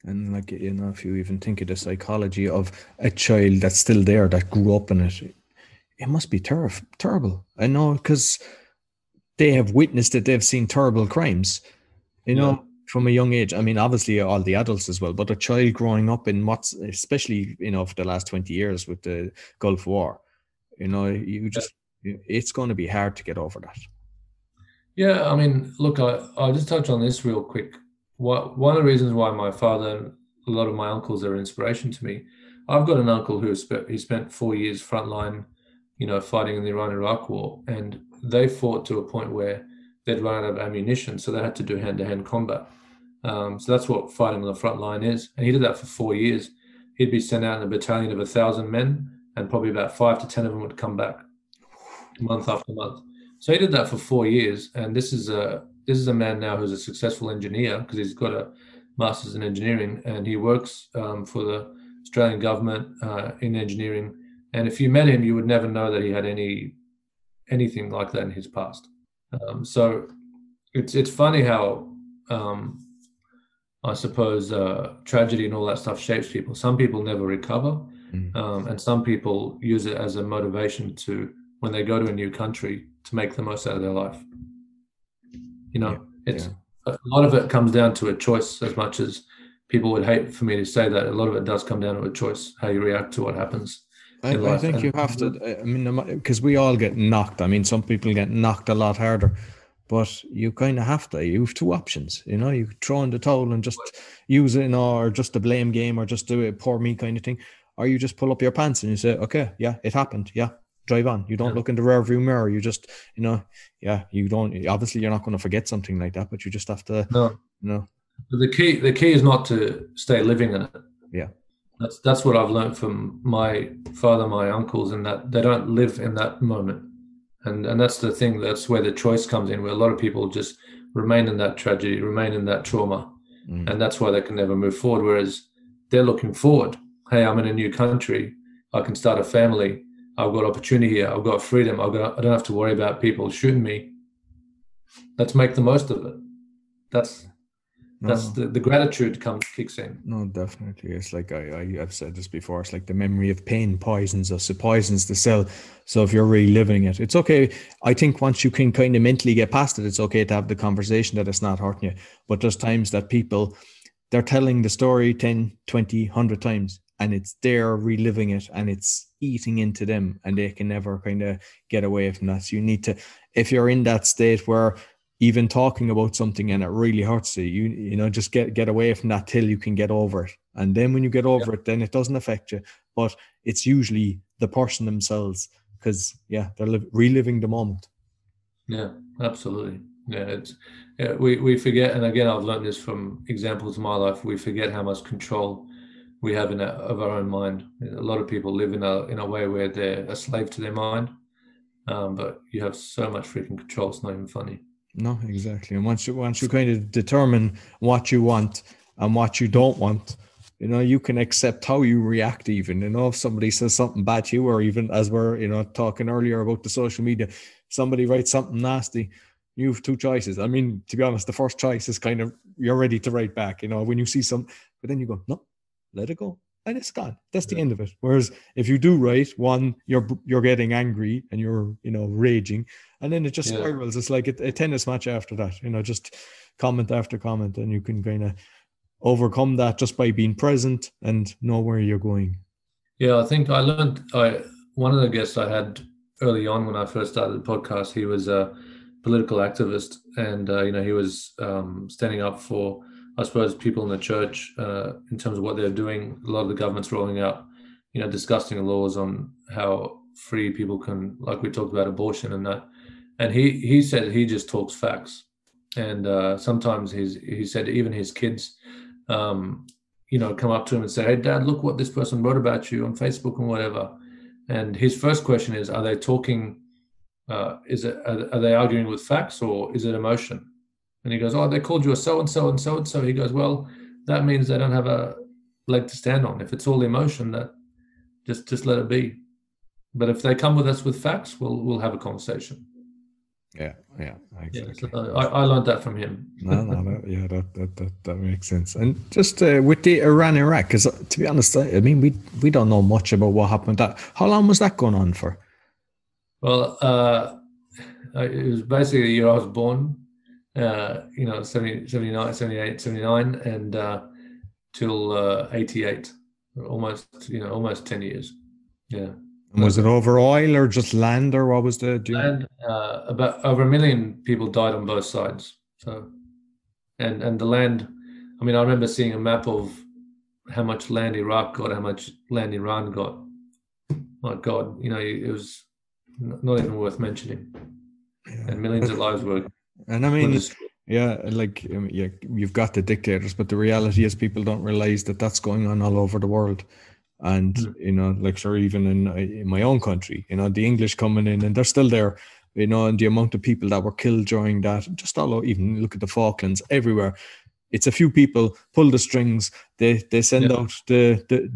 A: And like you know, if you even think of the psychology of a child that's still there that grew up in it, it must be ter- terrible. I know because they have witnessed it; they've seen terrible crimes. You know. From a young age. I mean, obviously all the adults as well, but a child growing up in what's especially you know for the last twenty years with the Gulf War, you know, you just it's going to be hard to get over that.
B: Yeah, I mean, look, I, I'll just touch on this real quick what one of the reasons why my father and a lot of my uncles are inspiration to me. I've got an uncle who spent he spent four years frontline, you know, fighting in the Iran-Iraq war, and they fought to a point where they'd run out of ammunition, so they had to do hand-to-hand combat. Um, so that's what fighting on the front line is, and he did that for four years. He'd be sent out in a battalion of a thousand men, and probably about five to ten of them would come back, month after month. So he did that for four years, and this is a this is a man now who's a successful engineer because he's got a master's in engineering, and he works um, for the Australian government uh, in engineering. And if you met him, you would never know that he had any anything like that in his past. Um, so it's it's funny how um, I suppose uh, tragedy and all that stuff shapes people. Some people never recover, mm. um, and some people use it as a motivation to when they go to a new country to make the most out of their life. You know, yeah. it's yeah. a lot of it comes down to a choice as much as people would hate for me to say that. A lot of it does come down to a choice how you react to what happens.
A: I, I think and, you have to. I mean, because we all get knocked. I mean, some people get knocked a lot harder but you kind of have to. You have two options, you know. You throw in the towel and just use it, in, or just a blame game, or just do it poor me kind of thing, or you just pull up your pants and you say, okay, yeah, it happened, yeah, drive on. You don't yeah. look in the rear view mirror. You just, you know, yeah, you don't. Obviously, you're not going to forget something like that, but you just have to,
B: no,
A: you know.
B: The key, the key is not to stay living in it.
A: Yeah,
B: that's that's what I've learned from my father, my uncles, and that they don't live in that moment and and that's the thing that's where the choice comes in where a lot of people just remain in that tragedy remain in that trauma. Mm. and that's why they can never move forward whereas they're looking forward. Hey i'm in a new country. I can start a family. I've got opportunity here. I've got freedom. I've got i don't have to worry about people shooting me. Let's make the most of it. That's that's the, the gratitude comes kicks in.
A: No definitely. It's like I, I have said this before. It's like the memory of pain poisons us. It poisons the cell. So if you're reliving it it's okay. I think once you can kind of mentally get past it it's okay to have the conversation that it's not hurting you. But there's times that people they're telling the story 10 20 100 times and it's there reliving it and it's eating into them and they can never kind of get away from that. So you need to if you're in that state where even talking about something and it really hurts you, you you know, just get get away from that till you can get over it. And then when you get over yeah. it, then it doesn't affect you. But it's usually the person themselves because yeah, they're li- reliving the moment.
B: Yeah, absolutely. Yeah, it's yeah, we we forget, and again, I've learned this from examples in my life. We forget how much control we have in a, of our own mind. A lot of people live in a in a way where they're a slave to their mind, um, but you have so much freaking control. It's not even funny.
A: No, exactly. And once you once you kind of determine what you want and what you don't want, you know, you can accept how you react. Even you know, if somebody says something bad to you, or even as we're you know talking earlier about the social media, somebody writes something nasty. You have two choices. I mean, to be honest, the first choice is kind of you're ready to write back. You know, when you see some, but then you go, no, let it go and it's gone. That's the yeah. end of it. Whereas if you do write, one, you're you're getting angry and you're you know raging, and then it just yeah. spirals. It's like a, a, tennis match after that. You know, just comment after comment, and you can kind of overcome that just by being present and know where you're going.
B: Yeah, I think I learned. I one of the guests I had early on when I first started the podcast, he was a political activist, and uh, you know he was um, standing up for I suppose people in the church, uh, in terms of what they're doing, a lot of the government's rolling out, you know, disgusting laws on how free people can, like we talked about abortion and that. And he he said he just talks facts, and uh, sometimes he's he said even his kids, um, you know, come up to him and say, "Hey, Dad, look what this person wrote about you on Facebook and whatever." And his first question is, "Are they talking? Uh, is it are, are they arguing with facts or is it emotion?" And he goes, Oh, they called you a so and so and so and so. He goes, Well, that means they don't have a leg to stand on. If it's all emotion, that just just let it be. But if they come with us with facts, we'll we'll have a conversation.
A: Yeah, yeah, exactly.
B: Yeah, so I, I learned that from him.
A: no, no, that, yeah, that, that that that makes sense. And just uh, with the Iran Iraq, because uh, to be honest, I mean, we we don't know much about what happened. That how long was that going on for?
B: Well, uh, it was basically the year I was born uh, you know, 70, 79, 78, 79, and uh, till uh, 88, almost, you know, almost 10 years. Yeah.
A: And was it over oil or just land or what was the
B: do land? Uh, about over a million people died on both sides. So, and and the land, I mean, I remember seeing a map of how much land Iraq got, how much land Iran got. My God, you know, it was not even worth mentioning. Yeah. And millions of lives were
A: and I mean, yeah, like yeah, you've got the dictators, but the reality is people don't realize that that's going on all over the world. And mm. you know, like sure, even in, in my own country, you know, the English coming in and they're still there, you know, and the amount of people that were killed during that, just all over, even look at the Falklands, everywhere. It's a few people pull the strings. They they send yeah. out the the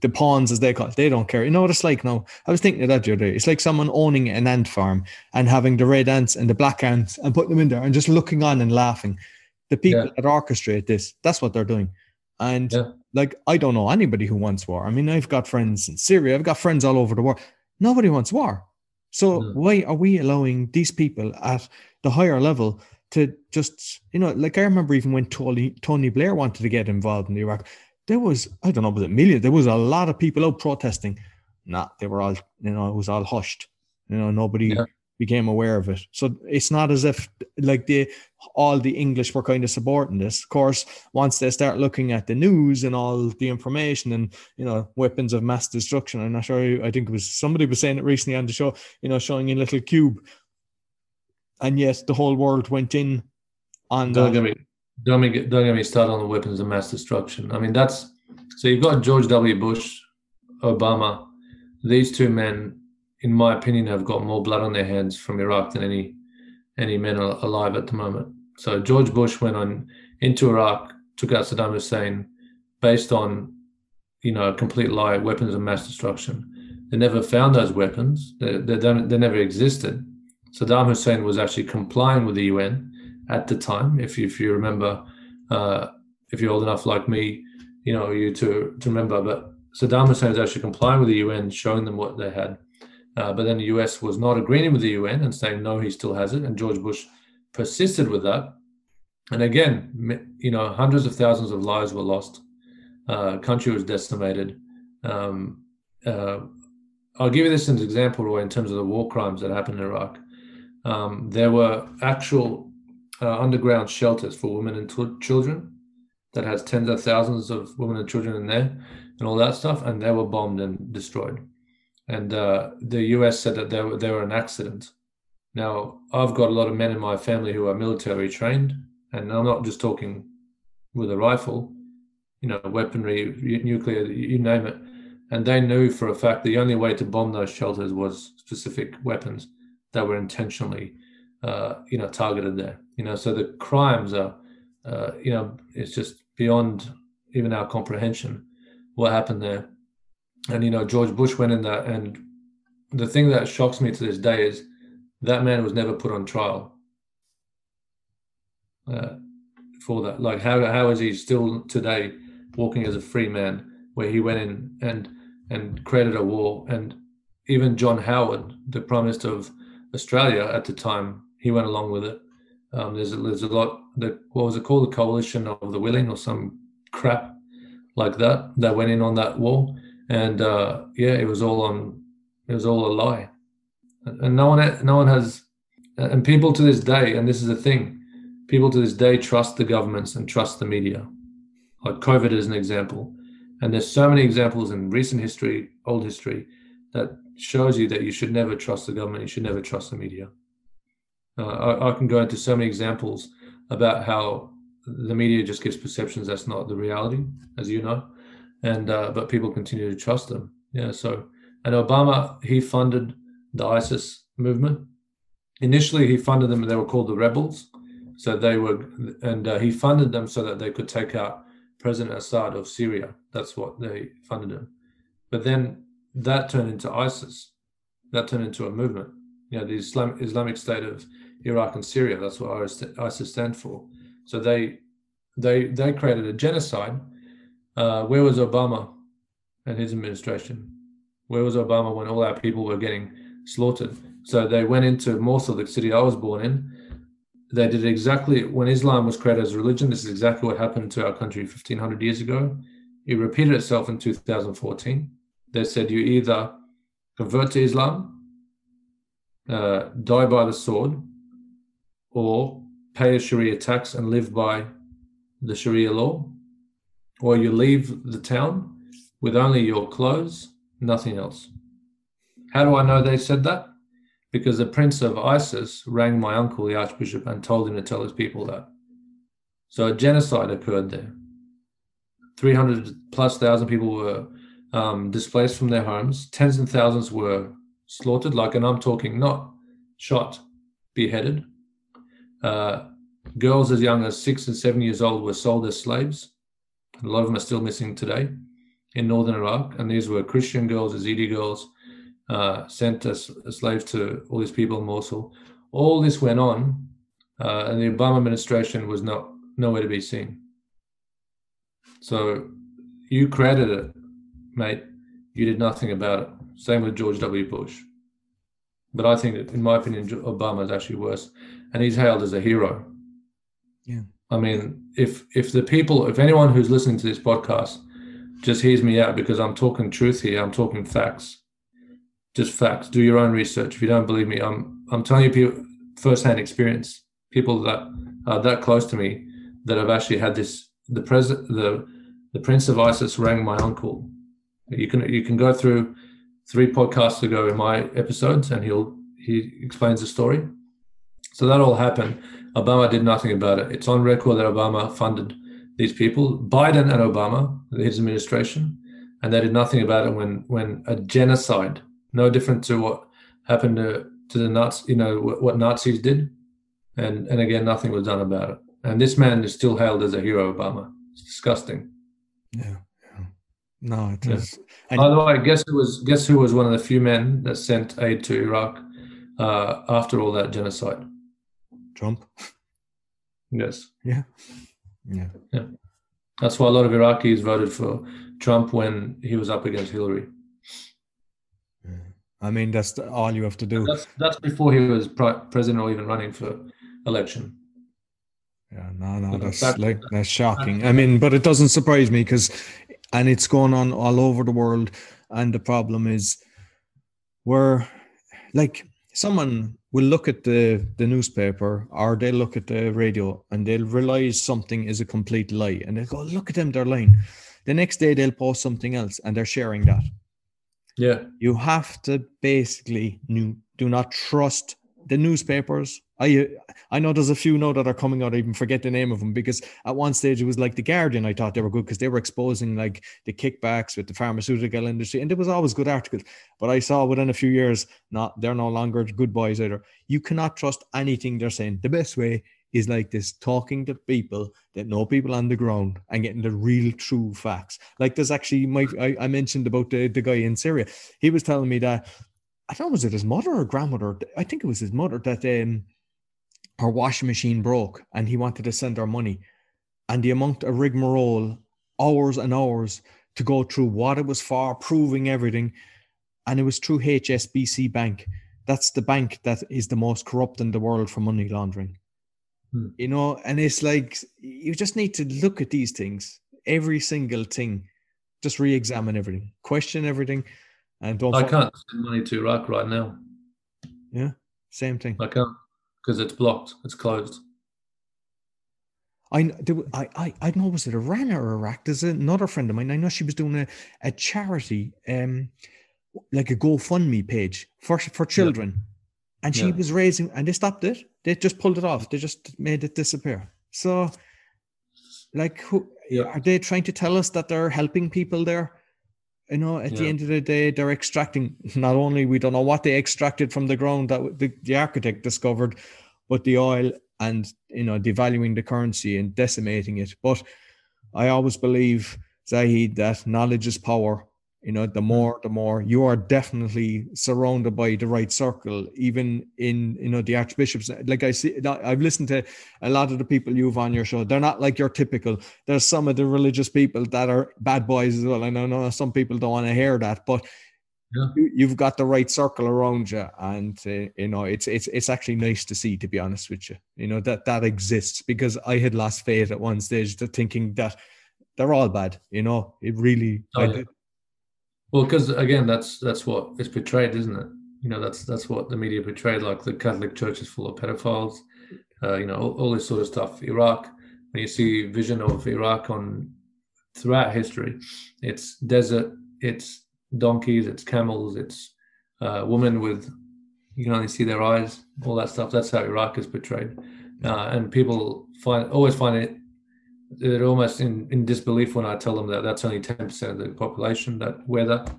A: the pawns as they call it, they don't care. You know what it's like now? I was thinking of that the other day. It's like someone owning an ant farm and having the red ants and the black ants and putting them in there and just looking on and laughing. The people yeah. that orchestrate this, that's what they're doing. And yeah. like I don't know anybody who wants war. I mean, I've got friends in Syria, I've got friends all over the world. Nobody wants war. So mm. why are we allowing these people at the higher level to just, you know, like I remember even when Tony Tony Blair wanted to get involved in Iraq, there was I don't know, was it million? There was a lot of people out protesting. Nah, they were all you know, it was all hushed. You know, nobody yeah. became aware of it. So it's not as if like the all the English were kind of supporting this. Of course, once they start looking at the news and all the information and you know weapons of mass destruction, I'm not sure. I think it was somebody was saying it recently on the show. You know, showing a little cube, and yet the whole world went in on.
B: Don't get me, don't get, don't get me started on the weapons of mass destruction. I mean, that's so you've got George W. Bush, Obama. These two men, in my opinion, have got more blood on their hands from Iraq than any any men alive at the moment. So George Bush went on into Iraq, took out Saddam Hussein, based on you know a complete lie, weapons of mass destruction. They never found those weapons. They, they, they never existed. Saddam Hussein was actually complying with the UN at the time. If you, if you remember, uh, if you're old enough like me, you know you to to remember. But Saddam Hussein was actually complying with the UN, showing them what they had. Uh, but then the US was not agreeing with the UN and saying no, he still has it. And George Bush persisted with that. And again, you know, hundreds of thousands of lives were lost. Uh, country was decimated. Um, uh, I'll give you this as an example, Roy, in terms of the war crimes that happened in Iraq. Um, there were actual uh, underground shelters for women and t- children that has tens of thousands of women and children in there and all that stuff, and they were bombed and destroyed and uh, the US said that they were, they were an accident. Now, I've got a lot of men in my family who are military trained, and I'm not just talking with a rifle, you know, weaponry, nuclear, you name it. And they knew for a fact the only way to bomb those shelters was specific weapons that were intentionally, uh, you know, targeted there. You know, so the crimes are, uh, you know, it's just beyond even our comprehension what happened there and you know George Bush went in there, and the thing that shocks me to this day is that man was never put on trial uh, for that. Like how how is he still today walking as a free man, where he went in and and created a war, and even John Howard, the Prime Minister of Australia at the time, he went along with it. Um, there's a, there's a lot. The, what was it called? The Coalition of the Willing or some crap like that that went in on that war and uh, yeah, it was all on. It was all a lie, and no one, no one has, and people to this day, and this is the thing, people to this day trust the governments and trust the media. Like COVID is an example, and there's so many examples in recent history, old history, that shows you that you should never trust the government. You should never trust the media. Uh, I, I can go into so many examples about how the media just gives perceptions that's not the reality, as you know and uh, but people continue to trust them. Yeah. So and Obama he funded the ISIS movement. Initially, he funded them. And they were called the rebels. So they were, and uh, he funded them so that they could take out President Assad of Syria. That's what they funded him. But then that turned into ISIS. That turned into a movement. You know, the Islam, Islamic State of Iraq and Syria. That's what ISIS stand for. So they they they created a genocide uh, where was Obama and his administration? Where was Obama when all our people were getting slaughtered? So they went into Mosul, the city I was born in. They did exactly when Islam was created as a religion. This is exactly what happened to our country 1500 years ago. It repeated itself in 2014. They said you either convert to Islam, uh, die by the sword, or pay a Sharia tax and live by the Sharia law, or you leave the town with only your clothes, nothing else. How do I know they said that? Because the prince of ISIS rang my uncle, the archbishop, and told him to tell his people that. So a genocide occurred there. 300 plus thousand people were um, displaced from their homes. Tens and thousands were slaughtered. Like, and I'm talking not shot, beheaded. Uh, girls as young as six and seven years old were sold as slaves. A lot of them are still missing today in northern Iraq. And these were Christian girls, Yazidi girls, uh, sent as, slaves to all these people in Mosul. All this went on, uh, and the Obama administration was not nowhere to be seen. So you created it, mate. You did nothing about it. Same with George W. Bush. But I think, that, in my opinion, Obama is actually worse, and he's hailed as a hero.
A: Yeah.
B: I mean, if if the people, if anyone who's listening to this podcast just hears me out because I'm talking truth here, I'm talking facts, just facts. Do your own research. If you don't believe me, I'm I'm telling you people firsthand experience. People that are that close to me that have actually had this. The president, the the Prince of ISIS rang my uncle. You can you can go through three podcasts ago in my episodes, and he'll he explains the story. So that all happened. Obama did nothing about it. It's on record that Obama funded these people, Biden and Obama, his administration, and they did nothing about it when when a genocide, no different to what happened to, to the Nazis, you know, what, what Nazis did, and and again, nothing was done about it. And this man is still hailed as a hero, Obama. It's disgusting.
A: Yeah. yeah. No, it is.
B: Yeah. By the way, guess who was guess who was one of the few men that sent aid to Iraq uh, after all that genocide?
A: Trump.
B: Yes.
A: Yeah. Yeah.
B: Yeah. That's why a lot of Iraqis voted for Trump when he was up against Hillary.
A: I mean, that's the, all you have to do.
B: That's, that's before he was president or even running for election.
A: Yeah, no, no, that's like that's shocking. I mean, but it doesn't surprise me because, and it's going on all over the world. And the problem is, we're like someone will look at the, the newspaper or they'll look at the radio and they'll realize something is a complete lie and they'll go, look at them, they're lying. The next day they'll post something else and they're sharing that.
B: Yeah.
A: You have to basically do not trust the newspapers I I know there's a few now that are coming out. I even forget the name of them because at one stage it was like the Guardian. I thought they were good because they were exposing like the kickbacks with the pharmaceutical industry, and there was always good articles. But I saw within a few years, not they're no longer good boys either. You cannot trust anything they're saying. The best way is like this: talking to people that know people on the ground and getting the real, true facts. Like there's actually my I, I mentioned about the the guy in Syria. He was telling me that I don't know was it his mother or grandmother. I think it was his mother that um her washing machine broke and he wanted to send her money. And the amount of rigmarole, hours and hours to go through what it was for, proving everything. And it was through HSBC Bank. That's the bank that is the most corrupt in the world for money laundering. Hmm. You know, and it's like you just need to look at these things, every single thing, just re examine everything, question everything. And don't
B: I can't send money to Iraq right now.
A: Yeah, same thing.
B: I can't because it's blocked. It's closed.
A: I, I, I, I know was it Iran or Iraq? There's another friend of mine. I know she was doing a, a charity, um, like a GoFundMe page for for children, yeah. and she yeah. was raising, and they stopped it. They just pulled it off. They just made it disappear. So, like, who yeah. are they trying to tell us that they're helping people there? You know, at yeah. the end of the day, they're extracting not only we don't know what they extracted from the ground that the, the architect discovered, but the oil and you know devaluing the currency and decimating it. But I always believe, Zahid, that knowledge is power, you know the more the more. You are definitely surrounded by the right circle even in you know the archbishops. Like i see i've listened to a lot of the people you've on your show. They're not like your typical. There's some of the religious people that are bad boys as well and i know some people don't want to hear that but yeah. you've got the right circle around you and uh, you know it's it's it's actually nice to see to be honest with you. You know that that exists because i had lost faith at one stage to thinking that they're all bad you know? It really oh, yeah.
B: Well, because again, that's that's what is portrayed, isn't it? You know, that's that's what the media portrayed. Like the Catholic Church is full of pedophiles. Uh, you know, all, all, this sort of stuff. Iraq, when you see vision of Iraq on throughout history, it's desert, it's donkeys, it's camels, it's uh, women with you can only see their eyes, all that stuff. That's how Iraq is portrayed, uh, and people find always find it they're almost in, in disbelief when I tell them that that's only 10% of the population that wear that.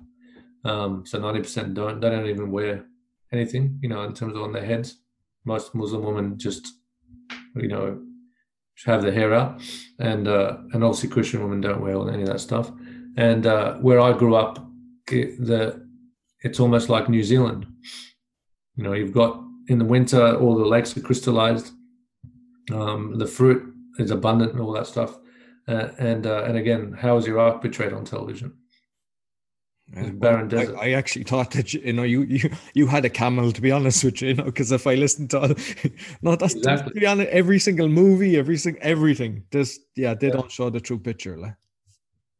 B: Um, so 90% don't, they don't even wear anything, you know, in terms of on their heads. Most Muslim women just, you know, have their hair out, and uh, and obviously Christian women don't wear any of that stuff. And uh, where I grew up, it, the it's almost like New Zealand. You know, you've got in the winter all the lakes are crystallized, um, the fruit is abundant, and all that stuff. Uh, and uh, and again, how is Iraq portrayed on television?
A: Yeah, barren
B: desert.
A: I, I, actually thought that you know you you you had a camel to be honest with you, you know, because if I listened to no, that's exactly. to be honest, every single movie, every single everything, just yeah, they yeah. don't show the true picture, like.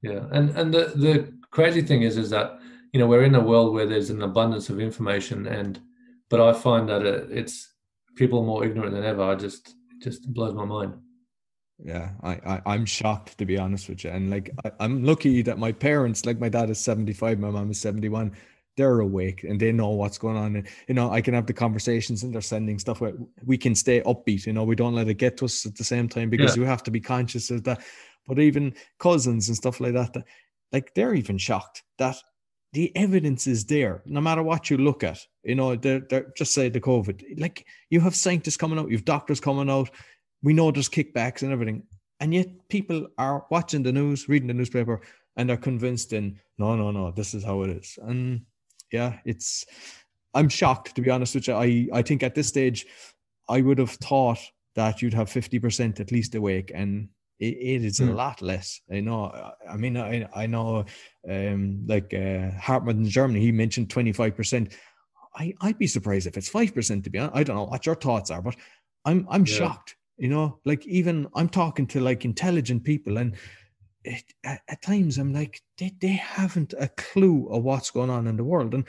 B: Yeah, and and the the crazy thing is is that you know we're in a world where there's an abundance of information, and but I find that it, it's people more ignorant than ever. I just it just blows my mind
A: yeah I, I am shocked to be honest with you. And like I, am lucky that my parents like my dad is 75 my mom is 71 they're awake and they know what's going on. And you know i can have the conversations and they're sending stuff where we can stay upbeat you know we don't let it get to us at the same time because yeah. you have to be conscious of that. But even cousins and stuff like that, that like they're even shocked that the evidence is there no matter what you look at. You know they're, they're just say the covid like you have scientists coming out you have doctors coming out we know there's kickbacks and everything. And yet people are watching the news, reading the newspaper, and they're convinced in no, no, no, this is how it is. And yeah, it's I'm shocked to be honest with you. I, I think at this stage I would have thought that you'd have 50% at least awake and it, it is mm. a hmm. lot less. I know. I mean, I, I know, um, like uh, Hartmut in Germany, he mentioned 25%. I, I'd be surprised if it's 5% to be honest. I don't know what your thoughts are, but I'm, I'm yeah. shocked you know like even i'm talking to like intelligent people and it, at, at, times i'm like they, they haven't a clue of what's going on in the world. And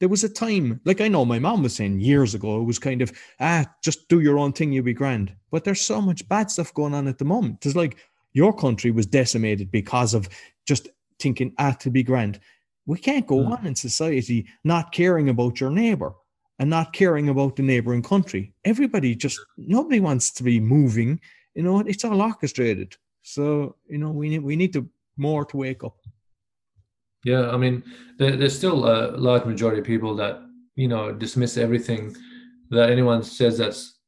A: there was a time like i know my mom was saying years ago it was kind of ah just do your own thing you'll be grand. But there's so much bad stuff going on at the moment. It's like your country was decimated because of just thinking ah to be grand. We can't go mm. on in society not caring about your neighbor and not caring about the neighboring country. Everybody just nobody wants to be moving. You know, it's all orchestrated. So you know, we need we need to more to wake up.
B: Yeah, I mean, there, there's still a large majority of people that you know dismiss everything that anyone says that's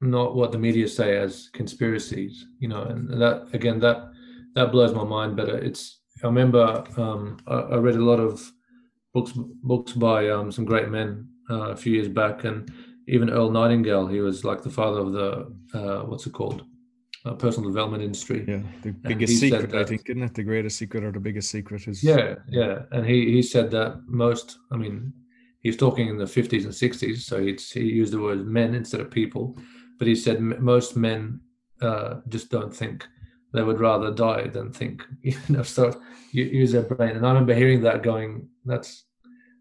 B: not what the media say as conspiracies. You know, and that again that that blows my mind. But it's I remember um, I, I read a lot of books books by um, some great men uh, a few years back, and even Earl Nightingale, he was like the father of the uh, what's it called, uh, personal development industry.
A: Yeah, the biggest secret, that, I think, isn't it? The greatest secret or the biggest secret is.
B: Yeah, yeah, and he he said that most. I mean, he's talking in the fifties and sixties, so he he used the word men instead of people, but he said most men uh, just don't think. They would rather die than think. You know, so use their brain. And I remember hearing that, going, "That's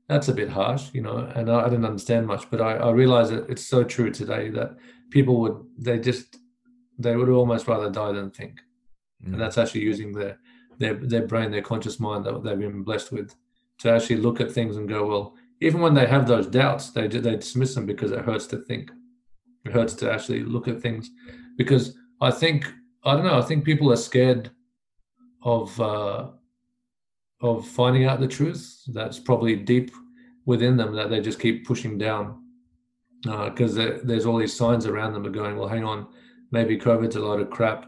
B: that's a bit harsh, you know, and I, I didn't understand much, but I, I realize that it's so true today that people would, they just, they would almost rather die than think. Mm. And that's actually using their, their, their brain, their conscious mind that they've been blessed with to actually look at things and go, well, even when they have those doubts, they, they dismiss them because it hurts to think. It hurts to actually look at things because I think, I don't know, I think people are scared of, uh, of finding out the truth that's probably deep within them that they just keep pushing down because uh, there's all these signs around them are going well hang on maybe covid's a lot of crap.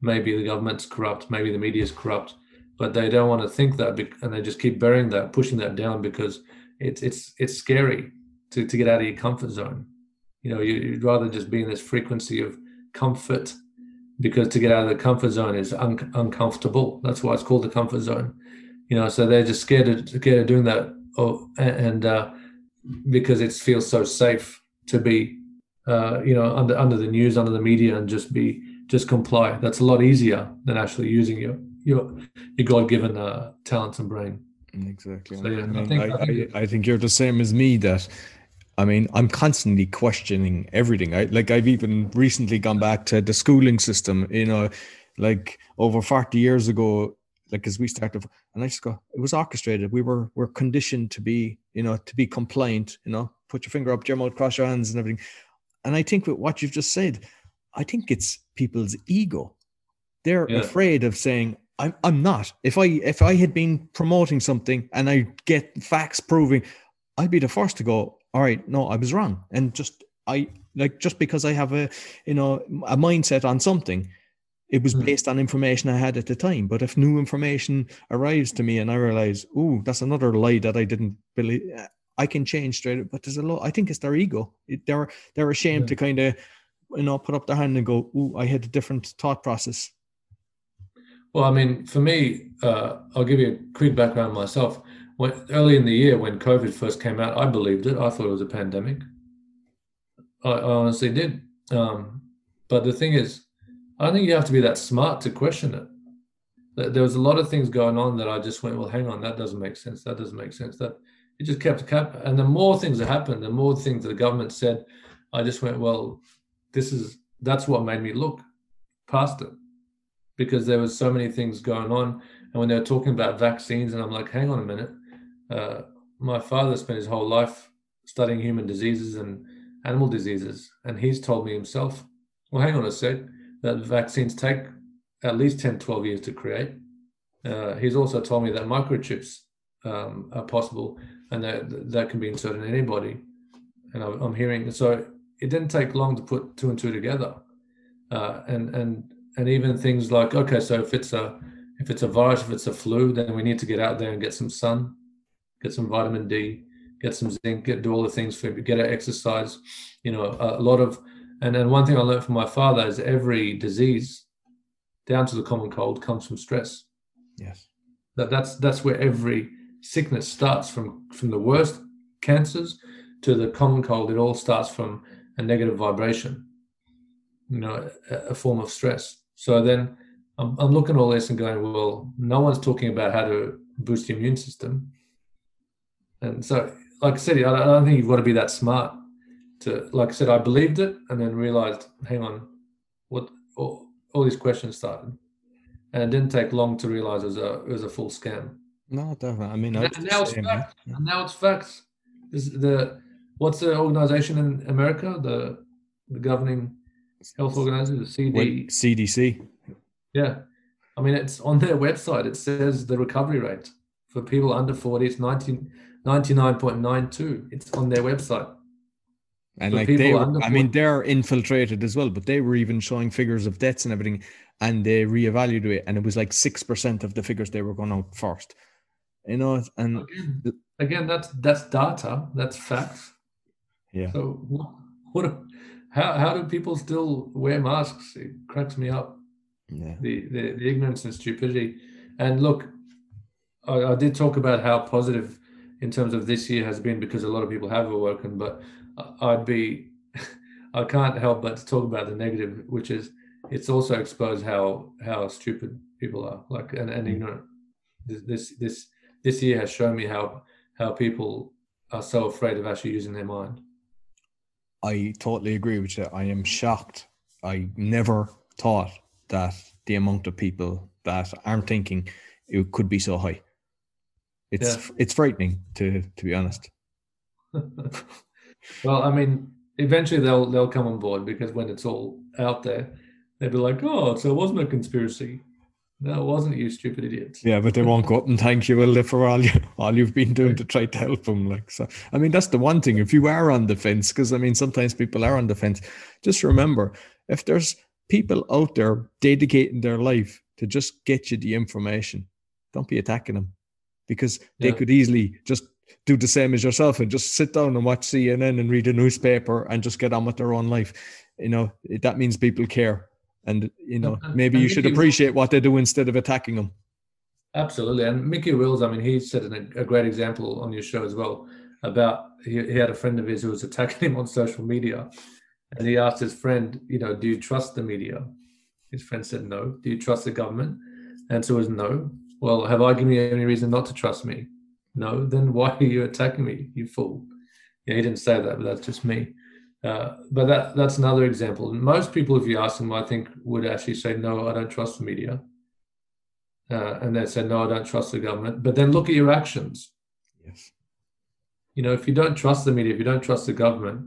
B: Maybe the government's corrupt. Maybe the media's corrupt. But they don't want to think that and they just keep burying that pushing that down because it's it's it's scary to, to get out of your comfort zone. You know you'd rather just be in this frequency of comfort because to get out of the comfort zone is un- uncomfortable. That's why it's called the comfort zone you know so they're just scared of, scared of doing that oh, and uh, because it feels so safe to be uh, you know under under the news under the media and just be just comply that's a lot easier than actually using your your your god-given uh, talents and brain
A: exactly so, yeah, I, mean, I, think, I, I, think, I think you're the same as me that I mean, I'm constantly questioning everything. I like I've even recently gone back to the schooling system. You know, like over 40 years ago, like as we started and i just go it was orchestrated. We were we're conditioned to be you know to be compliant you know. Put your finger up your mouth cross your hands and everything. And i think with what you've just said i think it's people's ego. They're yeah. afraid of saying I'm, I'm not. If i if i had been promoting something and i get facts proving i'd be the first to go all right, no, I was wrong. And just, I like, just because I have a, you know, a mindset on something, it was hmm. based on information I had at the time. But if new information arrives to me and I realize, oh, that's another lie that I didn't believe, I can change straight. But there's a lot. I think it's their ego. It, they're they're ashamed yeah. to kind of, you know, put up their hand and go, oh, I had a different thought process.
B: Well, I mean, for me, uh, I'll give you a quick background myself. When, early in the year, when COVID first came out, I believed it. I thought it was a pandemic. I, I honestly did. Um, but the thing is, I think you have to be that smart to question it. There was a lot of things going on that I just went, well, hang on, that doesn't make sense. That doesn't make sense. That it just kept cap. And the more things that happened, the more things that the government said, I just went, well, this is that's what made me look past it because there was so many things going on. And when they were talking about vaccines, and I'm like, hang on a minute. Uh, my father spent his whole life studying human diseases and animal diseases, and he's told me himself, well, hang on a sec, that vaccines take at least 10, 12 years to create. Uh, he's also told me that microchips um, are possible and that that can be inserted in anybody. And I'm hearing so it didn't take long to put two and two together. Uh, and and and even things like okay so if it's a if it's a virus if it's a flu then we need to get out there and get some sun get some vitamin d get some zinc get do all the things for get our exercise you know a, a lot of and then one thing i learned from my father is every disease down to the common cold comes from stress.
A: Yes.
B: That that's that's where every sickness starts from from the worst cancers to the common cold. It all starts from a negative vibration you know a, a form of stress. So then I'm, I'm looking at all this and going, well, no one's talking about how to boost the immune system. And so, like I said, I don't think you've got to be that smart to, like I said, I believed it and then realized, hang on, what all, all these questions started. And it didn't take long to realize it was a, it was a full scam.
A: No, definitely. I mean,
B: now, now it's facts. Yeah. now it's facts. This the what's the organization in America? The the governing health organization, the CD.
A: CDC.
B: Yeah. I mean, it's on their website. It says the recovery rate for people under 40 is 99.92. It's on their website.
A: And like they, were, I mean, they're infiltrated as well, but they were even showing figures of deaths and everything, and they reevaluated it, and it was like six percent of the figures they were going out first. You know, and
B: again, again that's that's data, that's facts.
A: Yeah.
B: So what, what how how do people still wear masks? It cracks me up.
A: Yeah.
B: The, the, the ignorance and stupidity. And look, I, I, did talk about how positive in terms of this year has been because a lot of people have awoken, but I'd be I can't help but to talk about the negative, which is it's also exposed how how stupid people are, like and, and mm. ignorant. This, this this this year has shown me how how people are so afraid of actually using their mind.
A: I totally agree with you. I am shocked. I never thought that the amount of people that aren't thinking it could be so high. It's yeah. it's frightening to to be honest.
B: well, I mean, eventually they'll they'll come on board because when it's all out there, they'll be like, "Oh, so it wasn't a conspiracy." No, it wasn't you, stupid idiots.
A: Yeah, but they won't go up and thank you, will they, for all you all you've been doing to try to help them? Like so, I mean, that's the one thing. If you are on the fence, because I mean, sometimes people are on the fence. Just remember, if there's people out there dedicating their life to just get you the information, don't be attacking them, because they yeah. could easily just do the same as yourself and just sit down and watch CNN and read a newspaper and just get on with their own life. You know, that means people care and you know maybe and you should appreciate what they do instead of attacking them
B: absolutely. And Mikki Willis i mean he set an, a great example on your show as well about he, he had a friend of his who was attacking him on social media and he asked his friend you know do you trust the media? His friend said no. Do you trust the government? Answer was no well have i given you any reason not to trust me no then why are you attacking me you fool yeah he didn't say that but that's just me uh, but that that's another example. Most people, if you ask them, I think would actually say, "No, I don't trust the media," uh, and they say, "No, I don't trust the government." But then look at your actions.
A: Yes.
B: You know, if you don't trust the media, if you don't trust the government,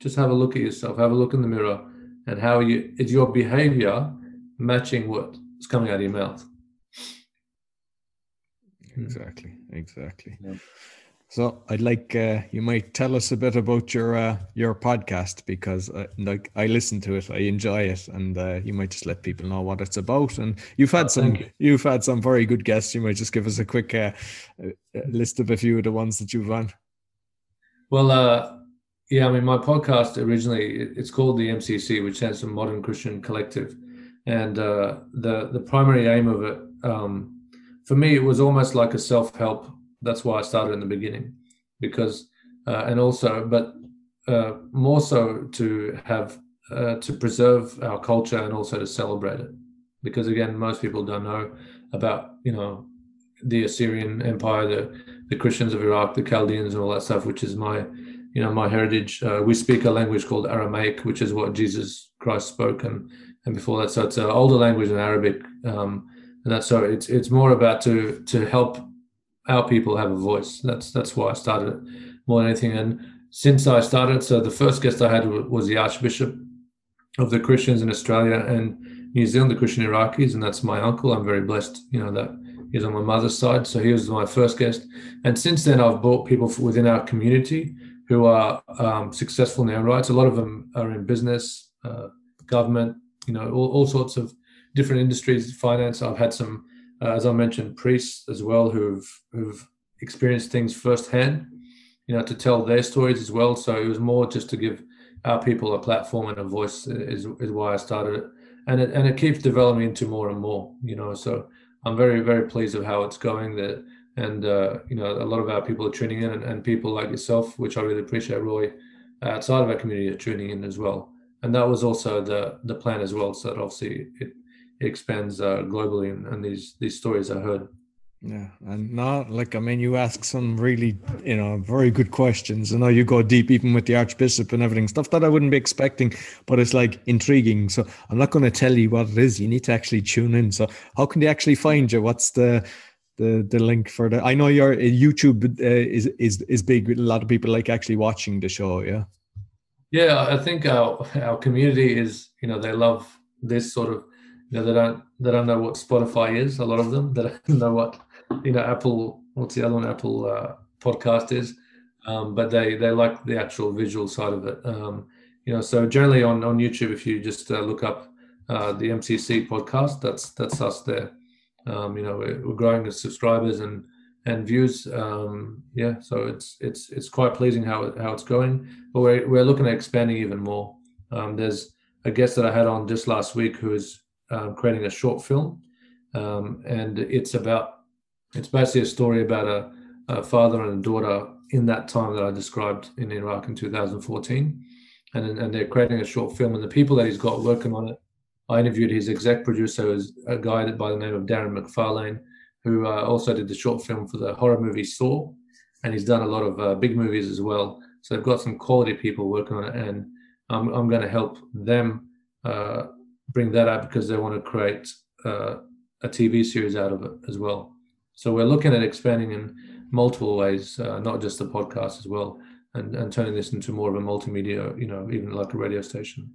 B: just have a look at yourself. Have a look in the mirror, and how you is your behavior matching what's coming out of your mouth.
A: Exactly. Exactly. Yeah. So I'd like uh, you might tell us a bit about your uh, your podcast because uh, like I listen to it, I enjoy it, and uh, you might just let people know what it's about. And you've had oh, some you. have had some very good guests. You might just give us a quick uh, uh, list of a few of the ones that you've on.
B: Well, yeah, I mean, my podcast originally it's called the MCC, which stands for Modern Christian Collective, and the the primary aim of it, um, for me, it was almost like a self help that's why I started in the beginning, because uh, and also, but uh, more so to have uh, to preserve our culture and also to celebrate it, because again, most people don't know about you know the Assyrian Empire, the the Christians of Iraq, the Chaldeans, and all that stuff, which is my you know my heritage. Uh, we speak a language called Aramaic, which is what Jesus Christ spoke, and and before that, so it's an older language in Arabic. Um, and that's so it's it's more about to to help our people have a voice. That's that's why I started it more than anything. And since I started, so the first guest I had was the Archbishop of the Christians in Australia and New Zealand, the Christian Iraqis, and that's my uncle. I'm very blessed, you know, that he's on my mother's side. So he was my first guest. And since then, I've brought people within our community who are um, successful in their rights. A lot of them are in business, uh, government, you know, all, all sorts of different industries, finance. I've had some uh, as I mentioned, priests as well who've who've experienced things firsthand, you know, to tell their stories as well. So it was more just to give our people a platform and a voice is is why I started it, and it and it keeps developing into more and more, you know. So I'm very very pleased of how it's going. That and uh, you know a lot of our people are tuning in, and, and people like yourself, which I really appreciate, Roy, outside of our community are tuning in as well. And that was also the the plan as well. So that obviously it expands uh, globally, and, and these these stories are heard.
A: Yeah, and now like I mean, you ask some really, you know, very good questions. and know you go deep, even with the Archbishop and everything, stuff that I wouldn't be expecting, but it's like intriguing. So I'm not going to tell you what it is. You need to actually tune in. So how can they actually find you? What's the the the link for the? I know your uh, YouTube uh, is is is big. A lot of people like actually watching the show. Yeah.
B: Yeah, I think our our community is you know they love this sort of you know, they don't they don't know what Spotify is. A lot of them they don't know what you know Apple. What's the other one? Apple uh, podcast is. Um, but they they like the actual visual side of it. Um, you know, so generally on on YouTube, if you just uh, look up uh, the MCC podcast, that's that's us there. Um, you know, we're, we're, growing as subscribers and and views. Um, yeah, so it's it's it's quite pleasing how how it's going. But we're we're looking at expanding even more. Um, there's a guest that I had on just last week who is um, creating a short film, um, and it's about it's basically a story about a, a, father and a daughter in that time that I described in Iraq in 2014, and and they're creating a short film, and the people that he's got working on it. I interviewed his exec producer, is a guy by the name of Darren McFarlane, who uh, also did the short film for the horror movie Saw, and he's done a lot of uh, big movies as well. So they've got some quality people working on it, and I'm, I'm going to help them uh, bring that up because they want to create uh, a TV series out of it as well. So we're looking at expanding in multiple ways, uh, not just the podcast as well, and, and turning this into more of a multimedia, you know, even like a radio station.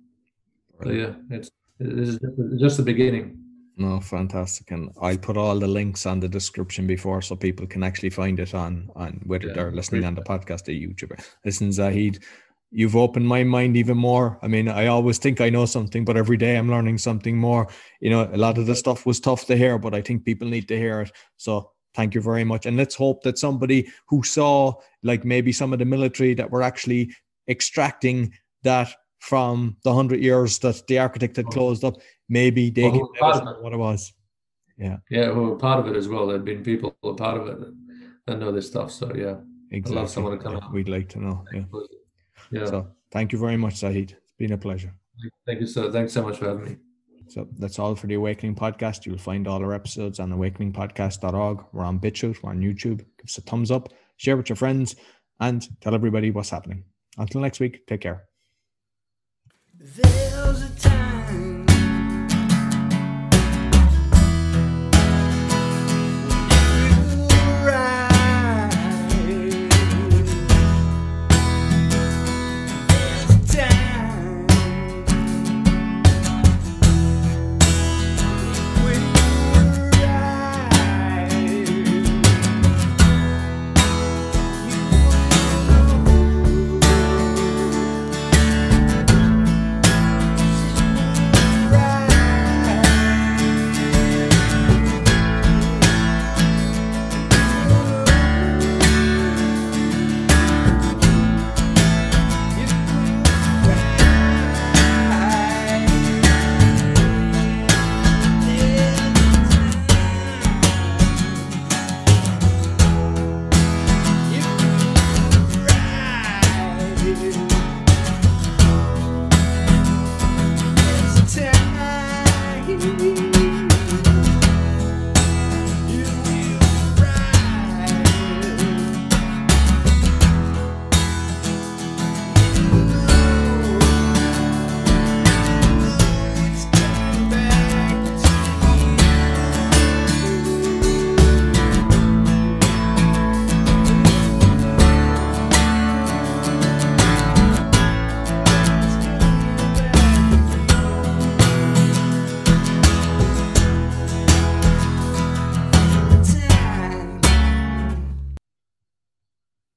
B: Right. So yeah, it's this is just the beginning.
A: No, fantastic, and I'll put all the links on the description before, so people can actually find it on on whether yeah, they're listening on the podcast or YouTube. Listen, Zahid, you've opened my mind even more. I mean, I always think I know something, but every day I'm learning something more. You know, a lot of the stuff was tough to hear, but I think people need to hear it. So thank you very much. And let's hope that somebody who saw, like maybe some of the military that were actually extracting that from the hundred years that the architect had oh. closed up, maybe they well, can tell what it was. Yeah.
B: Yeah, well, part of it as well. There'd been people a part of it that know this stuff. So yeah, exactly. I'd love someone to come
A: yeah, We'd like to know. Yeah. Yeah. So thank you very much, Zahid. It's been a pleasure.
B: Thank you so. Thanks so much for having me.
A: So that's all for the Awakening Podcast. You'll find all our episodes on awakeningpodcast.org. We're on BitChute, we're on YouTube. Give us a thumbs up, share with your friends, and tell everybody what's happening. Until next week, take care.